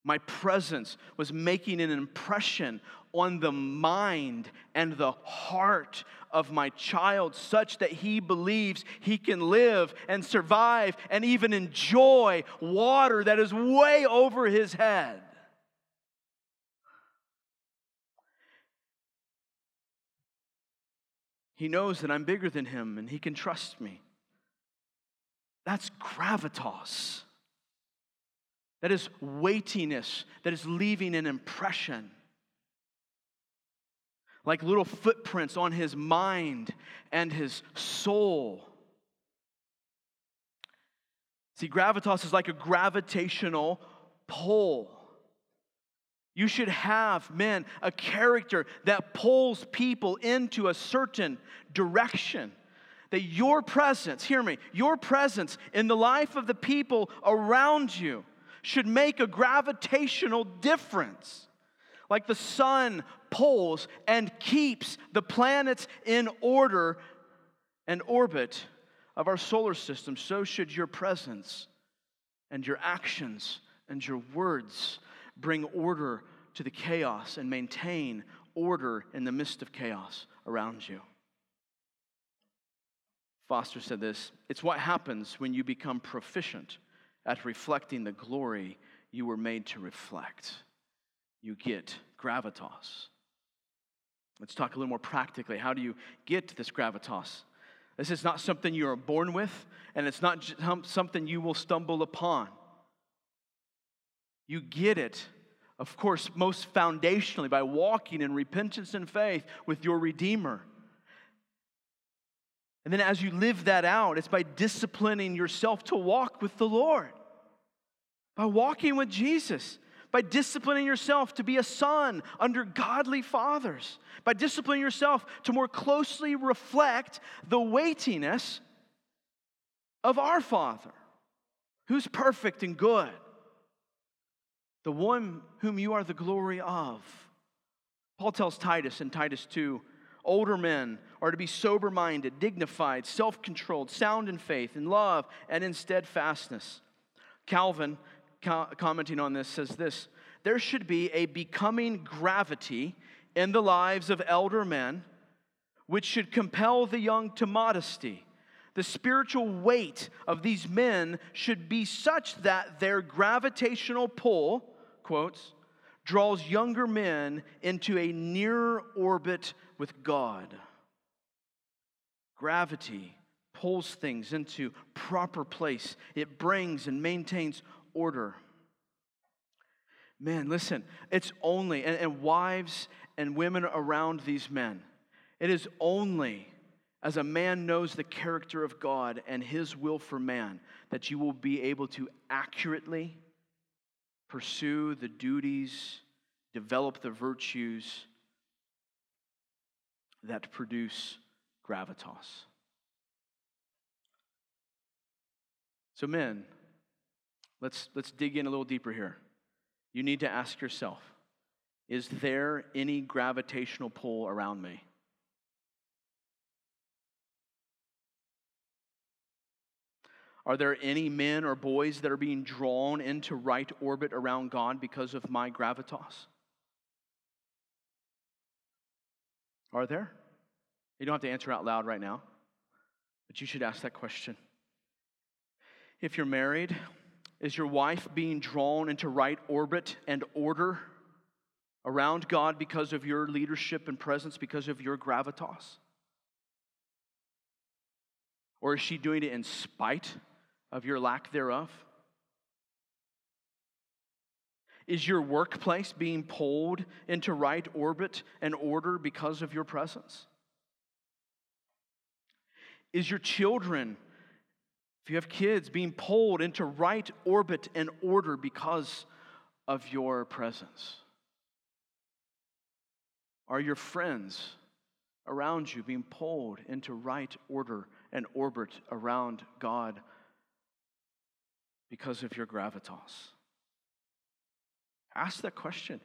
My presence was making an impression on the mind and the heart of my child such that he believes he can live and survive and even enjoy water that is way over his head. He knows that I'm bigger than him and he can trust me. That's gravitas. That is weightiness, that is leaving an impression. Like little footprints on his mind and his soul. See, gravitas is like a gravitational pull. You should have, men, a character that pulls people into a certain direction. That your presence, hear me, your presence in the life of the people around you should make a gravitational difference. Like the sun pulls and keeps the planets in order and orbit of our solar system, so should your presence and your actions and your words bring order to the chaos and maintain order in the midst of chaos around you. Foster said this it's what happens when you become proficient at reflecting the glory you were made to reflect. You get gravitas. Let's talk a little more practically. How do you get this gravitas? This is not something you are born with, and it's not something you will stumble upon. You get it, of course, most foundationally by walking in repentance and faith with your Redeemer. And then as you live that out, it's by disciplining yourself to walk with the Lord, by walking with Jesus, by disciplining yourself to be a son under godly fathers, by disciplining yourself to more closely reflect the weightiness of our Father, who's perfect and good, the one whom you are the glory of. Paul tells Titus in Titus 2 Older men are to be sober minded, dignified, self controlled, sound in faith, in love, and in steadfastness. Calvin, co- commenting on this, says this There should be a becoming gravity in the lives of elder men, which should compel the young to modesty. The spiritual weight of these men should be such that their gravitational pull, quotes, draws younger men into a nearer orbit with God. Gravity pulls things into proper place. It brings and maintains order. Man, listen, it's only, and, and wives and women around these men, it is only as a man knows the character of God and his will for man that you will be able to accurately pursue the duties, develop the virtues that produce gravitas. So, men, let's, let's dig in a little deeper here. You need to ask yourself is there any gravitational pull around me? Are there any men or boys that are being drawn into right orbit around God because of my gravitas? Are there? You don't have to answer out loud right now, but you should ask that question. If you're married, is your wife being drawn into right orbit and order around God because of your leadership and presence, because of your gravitas? Or is she doing it in spite of your lack thereof? Is your workplace being pulled into right orbit and order because of your presence? Is your children, if you have kids, being pulled into right orbit and order because of your presence? Are your friends around you being pulled into right order and orbit around God because of your gravitas? Ask that question.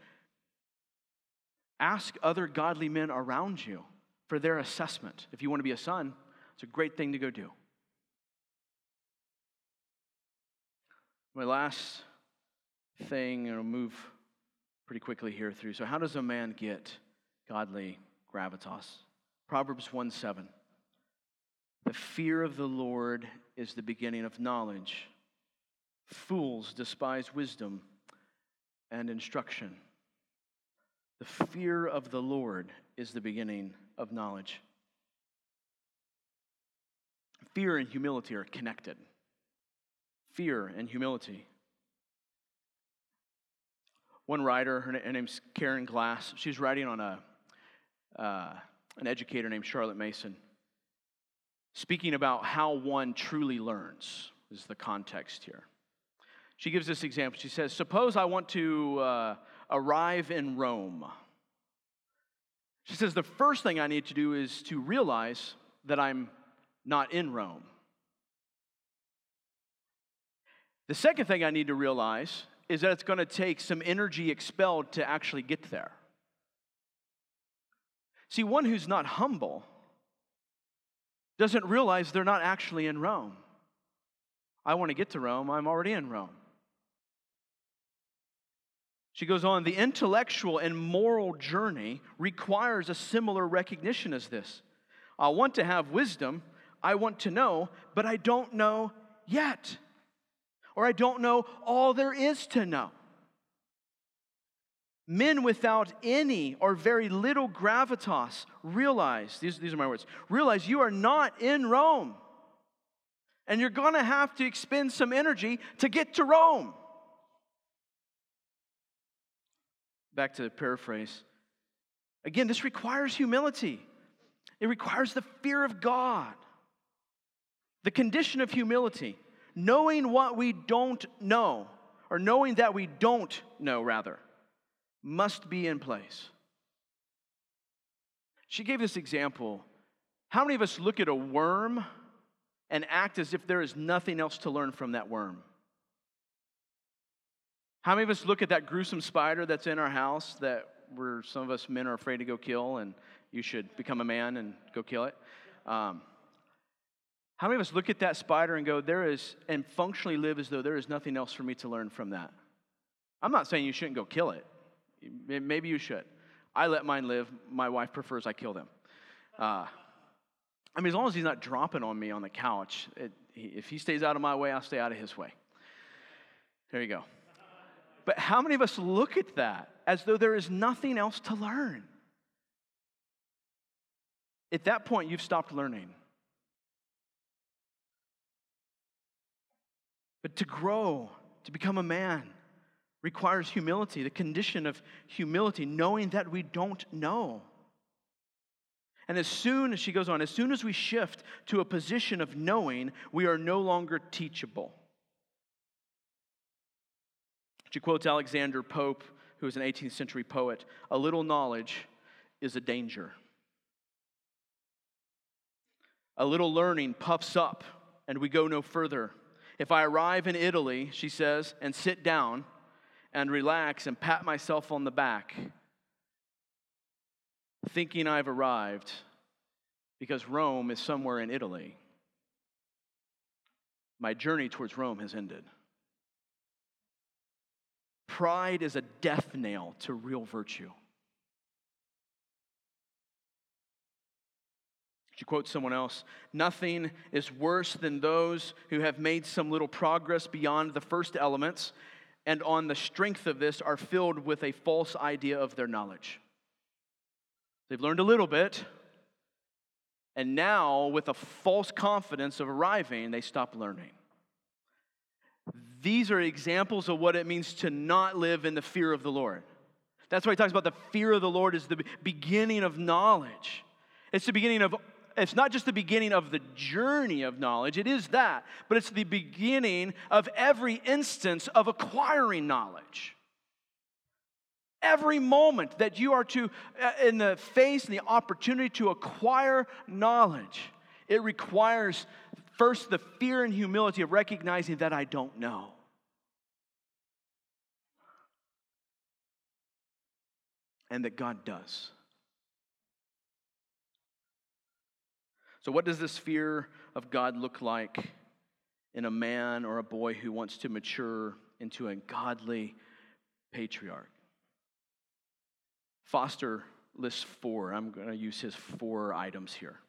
Ask other godly men around you for their assessment. If you want to be a son, it's a great thing to go do. My last thing, and I'll move pretty quickly here through. So, how does a man get godly gravitas? Proverbs 1 7. The fear of the Lord is the beginning of knowledge. Fools despise wisdom and instruction. The fear of the Lord is the beginning of knowledge. Fear and humility are connected. Fear and humility. One writer, her, name's Karen Glass, she's writing on a, uh, an educator named Charlotte Mason, speaking about how one truly learns, is the context here. She gives this example. She says, Suppose I want to uh, arrive in Rome. She says, The first thing I need to do is to realize that I'm not in Rome. The second thing I need to realize is that it's going to take some energy expelled to actually get there. See, one who's not humble doesn't realize they're not actually in Rome. I want to get to Rome, I'm already in Rome. She goes on, the intellectual and moral journey requires a similar recognition as this. I want to have wisdom, I want to know, but I don't know yet. Or I don't know all there is to know. Men without any or very little gravitas realize, these, these are my words, realize you are not in Rome. And you're gonna have to expend some energy to get to Rome. Back to paraphrase. Again, this requires humility, it requires the fear of God. The condition of humility, knowing what we don't know, or knowing that we don't know, rather, must be in place. She gave this example. How many of us look at a worm and act as if there is nothing else to learn from that worm? How many of us look at that gruesome spider that's in our house that we're, some of us men are afraid to go kill, and you should become a man and go kill it? Um, how many of us look at that spider and go, there is, and functionally live as though there is nothing else for me to learn from that? I'm not saying you shouldn't go kill it. Maybe you should. I let mine live. My wife prefers I kill them. Uh, I mean, as long as he's not dropping on me on the couch, it, if he stays out of my way, I'll stay out of his way. There you go. But how many of us look at that as though there is nothing else to learn? At that point, you've stopped learning. But to grow, to become a man, requires humility, the condition of humility, knowing that we don't know. And as soon as she goes on, as soon as we shift to a position of knowing, we are no longer teachable. She quotes Alexander Pope, who was an 18th century poet A little knowledge is a danger. A little learning puffs up, and we go no further. If I arrive in Italy, she says, and sit down and relax and pat myself on the back, thinking I've arrived, because Rome is somewhere in Italy, my journey towards Rome has ended. Pride is a death nail to real virtue. To quote someone else Nothing is worse than those who have made some little progress beyond the first elements and on the strength of this are filled with a false idea of their knowledge. They've learned a little bit, and now, with a false confidence of arriving, they stop learning. These are examples of what it means to not live in the fear of the Lord. That's why he talks about the fear of the Lord is the beginning of knowledge. It's the beginning of it's not just the beginning of the journey of knowledge, it is that, but it's the beginning of every instance of acquiring knowledge. Every moment that you are to, uh, in the face and the opportunity to acquire knowledge, it requires first the fear and humility of recognizing that I don't know. And that God does. So, what does this fear of God look like in a man or a boy who wants to mature into a godly patriarch? Foster lists four. I'm going to use his four items here.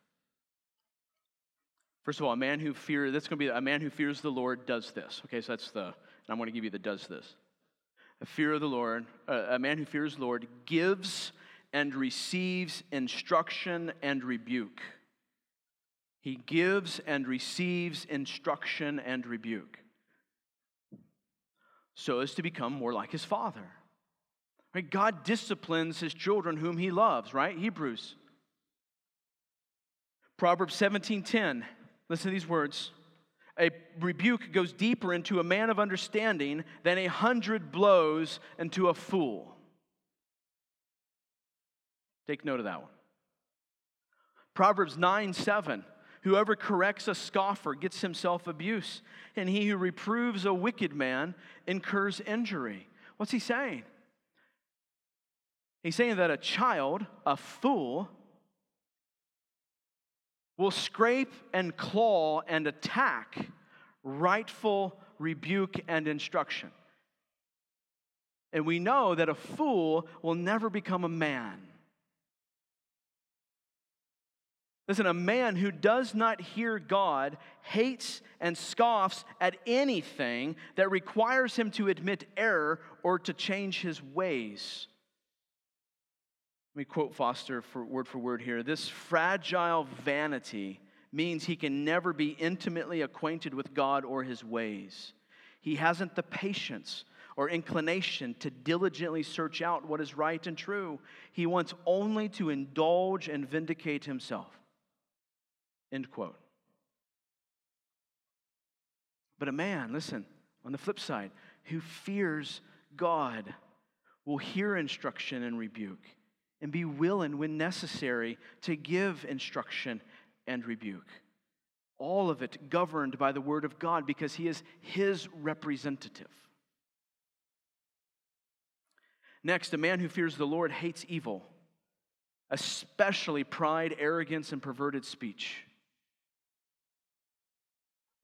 First of all, a man who fears, that's going to be a man who fears the Lord does this. Okay, so that's the, and I'm going to give you the does this. A fear of the Lord, a man who fears the Lord gives and receives instruction and rebuke. He gives and receives instruction and rebuke so as to become more like his father. Right? God disciplines his children whom he loves, right? Hebrews. Proverbs 17:10. Listen to these words. A rebuke goes deeper into a man of understanding than a hundred blows into a fool. Take note of that one. Proverbs 9 7. Whoever corrects a scoffer gets himself abuse, and he who reproves a wicked man incurs injury. What's he saying? He's saying that a child, a fool, will scrape and claw and attack rightful rebuke and instruction. And we know that a fool will never become a man. Listen, a man who does not hear God hates and scoffs at anything that requires him to admit error or to change his ways. Let me quote Foster for word for word here. This fragile vanity means he can never be intimately acquainted with God or his ways. He hasn't the patience or inclination to diligently search out what is right and true. He wants only to indulge and vindicate himself. End quote. But a man, listen, on the flip side, who fears God will hear instruction and rebuke and be willing, when necessary, to give instruction and rebuke. All of it governed by the Word of God because He is His representative. Next, a man who fears the Lord hates evil, especially pride, arrogance, and perverted speech.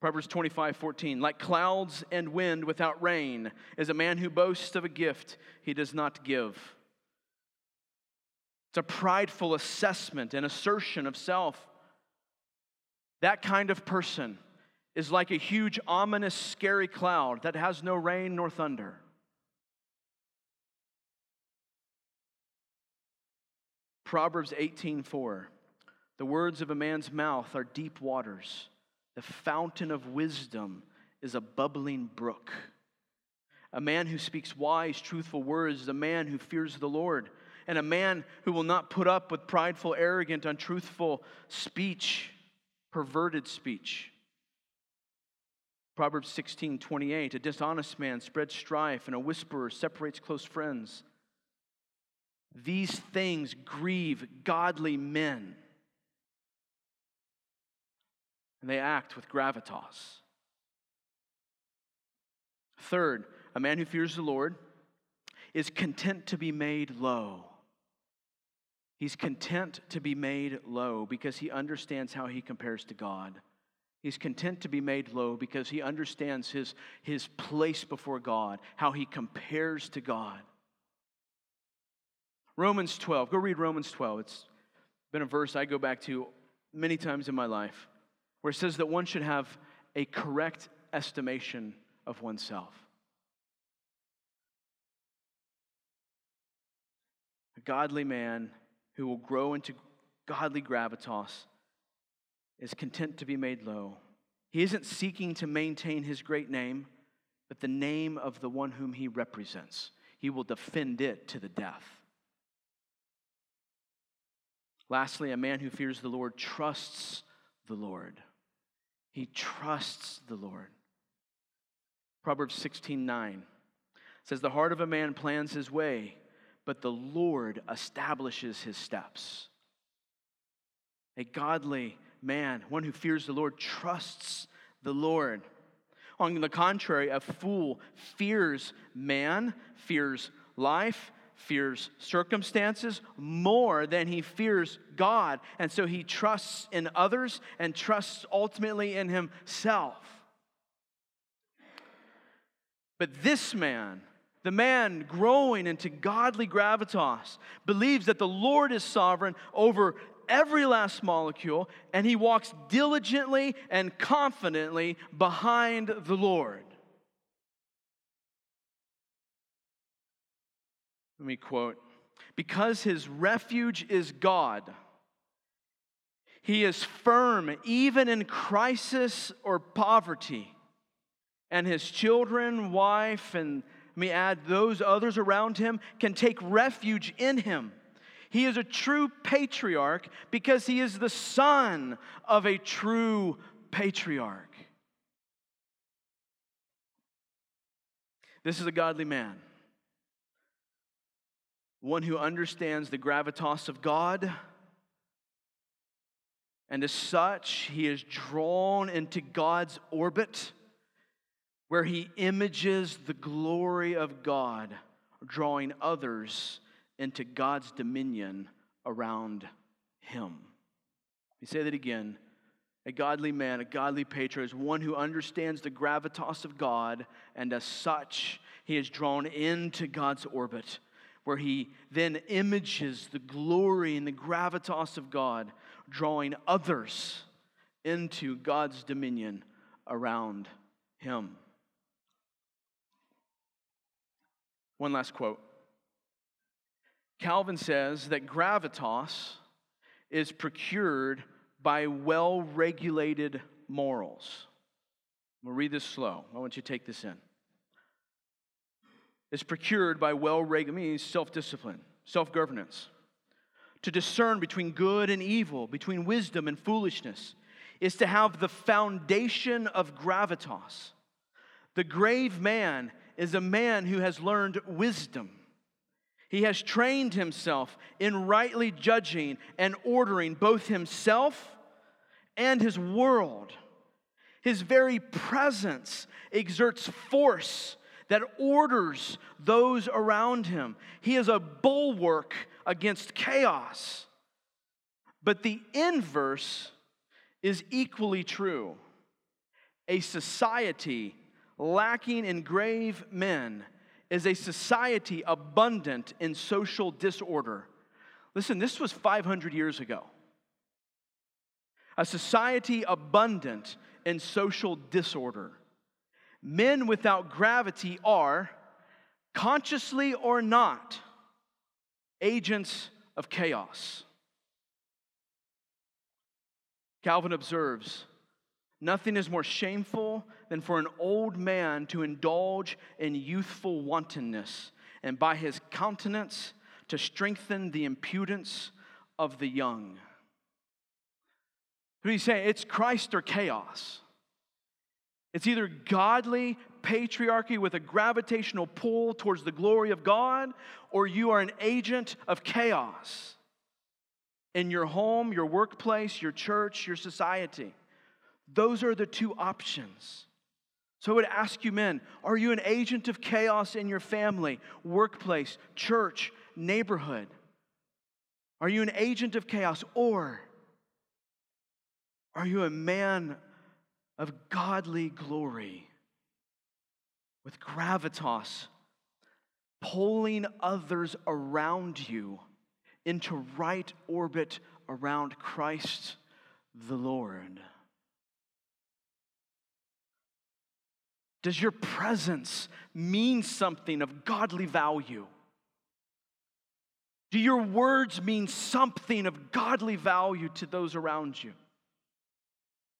Proverbs 25, 14. Like clouds and wind without rain is a man who boasts of a gift he does not give. It's a prideful assessment and assertion of self. That kind of person is like a huge, ominous, scary cloud that has no rain nor thunder. Proverbs 18:4 The words of a man's mouth are deep waters the fountain of wisdom is a bubbling brook. A man who speaks wise, truthful words is a man who fears the Lord. And a man who will not put up with prideful, arrogant, untruthful speech, perverted speech. Proverbs 16 28 A dishonest man spreads strife, and a whisperer separates close friends. These things grieve godly men and they act with gravitas. Third, a man who fears the Lord is content to be made low. He's content to be made low because he understands how he compares to God. He's content to be made low because he understands his, his place before God, how he compares to God. Romans 12, go read Romans 12. It's been a verse I go back to many times in my life where it says that one should have a correct estimation of oneself. A godly man who will grow into godly gravitas is content to be made low. He isn't seeking to maintain his great name, but the name of the one whom he represents. He will defend it to the death. Lastly, a man who fears the Lord trusts the Lord. He trusts the Lord. Proverbs 16 9 says, The heart of a man plans his way, but the Lord establishes his steps. A godly man, one who fears the Lord, trusts the Lord. On the contrary, a fool fears man, fears life, fears circumstances more than he fears God. And so he trusts in others and trusts ultimately in himself. But this man, the man growing into godly gravitas, believes that the Lord is sovereign over every last molecule, and he walks diligently and confidently behind the Lord. Let me quote Because his refuge is God, he is firm even in crisis or poverty, and his children, wife, and let me add those others around him can take refuge in him. He is a true patriarch because he is the son of a true patriarch. This is a godly man, one who understands the gravitas of God. And as such, he is drawn into God's orbit where he images the glory of God, drawing others into God's dominion around him. We say that again. A godly man, a godly patriarch, is one who understands the gravitas of God, and as such, he is drawn into God's orbit, where he then images the glory and the gravitas of God, drawing others into God's dominion around him. One last quote. Calvin says that gravitas is procured by well regulated morals. I'm going to read this slow. I want you to take this in. It's procured by well regulated, means self discipline, self governance. To discern between good and evil, between wisdom and foolishness, is to have the foundation of gravitas. The grave man is a man who has learned wisdom he has trained himself in rightly judging and ordering both himself and his world. His very presence exerts force that orders those around him. He is a bulwark against chaos. But the inverse is equally true. A society lacking in grave men is a society abundant in social disorder. Listen, this was 500 years ago. A society abundant in social disorder. Men without gravity are, consciously or not, agents of chaos. Calvin observes Nothing is more shameful than for an old man to indulge in youthful wantonness, and by his countenance to strengthen the impudence of the young. What he's saying, it's Christ or chaos. It's either godly patriarchy with a gravitational pull towards the glory of God, or you are an agent of chaos in your home, your workplace, your church, your society. Those are the two options. So I would ask you, men, are you an agent of chaos in your family, workplace, church, neighborhood? Are you an agent of chaos? Or are you a man of godly glory with gravitas, pulling others around you into right orbit around Christ the Lord? Does your presence mean something of godly value? Do your words mean something of godly value to those around you?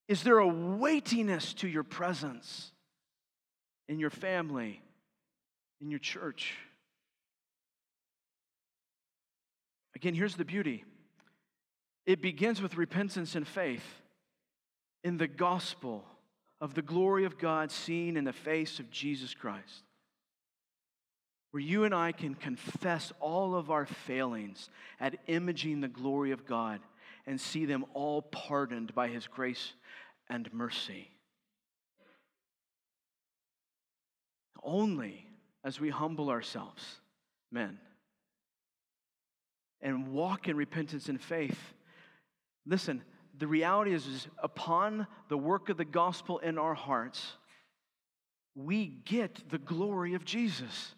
Is there a weightiness to your presence in your family, in your church? Again, here's the beauty it begins with repentance and faith in the gospel of the glory of God seen in the face of Jesus Christ where you and I can confess all of our failings at imaging the glory of God and see them all pardoned by His grace and mercy. Only as we humble ourselves, men, and walk in repentance and faith. Listen, the reality is, is upon the work of the gospel in our hearts, we get the glory of Jesus.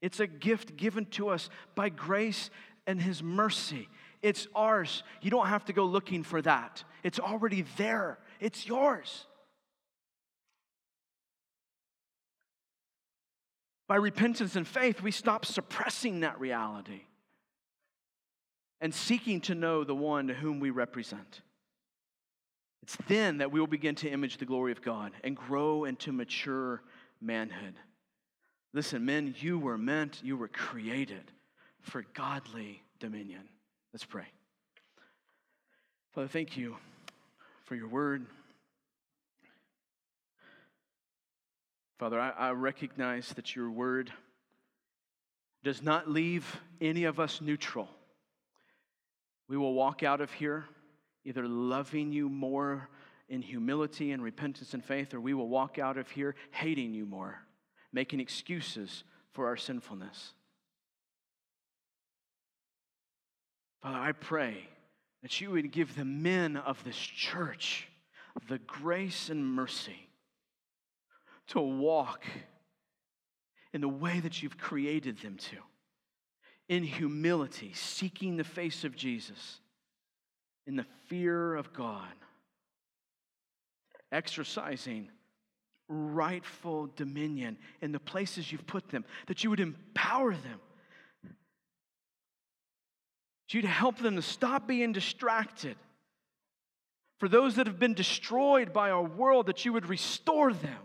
It's a gift given to us by grace and His mercy. It's ours. You don't have to go looking for that, it's already there, it's yours. By repentance and faith, we stop suppressing that reality and seeking to know the one to whom we represent. It's then that we will begin to image the glory of God and grow into mature manhood. Listen, men, you were meant, you were created for godly dominion. Let's pray. Father, thank you for your word. Father, I, I, recognize that your word does not leave any of us neutral. We will walk out of here either loving you more in humility and repentance and faith, or we will walk out of here hating you more making excuses for our sinfulness. Father, I pray that you would give the men of this church the grace and mercy to walk in the way that you've created them to, in humility, seeking the face of Jesus, in the fear of God, exercising rightful dominion in the places you've put them, that you would empower them. That you'd help them to stop being distracted. For those that have been destroyed by our world, that you would restore them.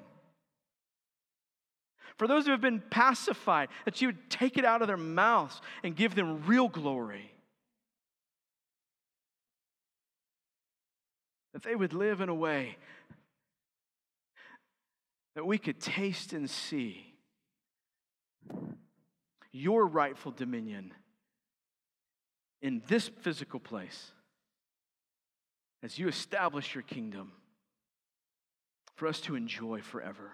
For those who have been pacified, that you would take it out of their mouths and give them real glory. That they would live in a way that we could taste and see your rightful dominion in this physical place as you establish your kingdom for us to enjoy forever.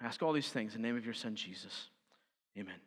I ask all these things in the name of your Son, Jesus. Amen.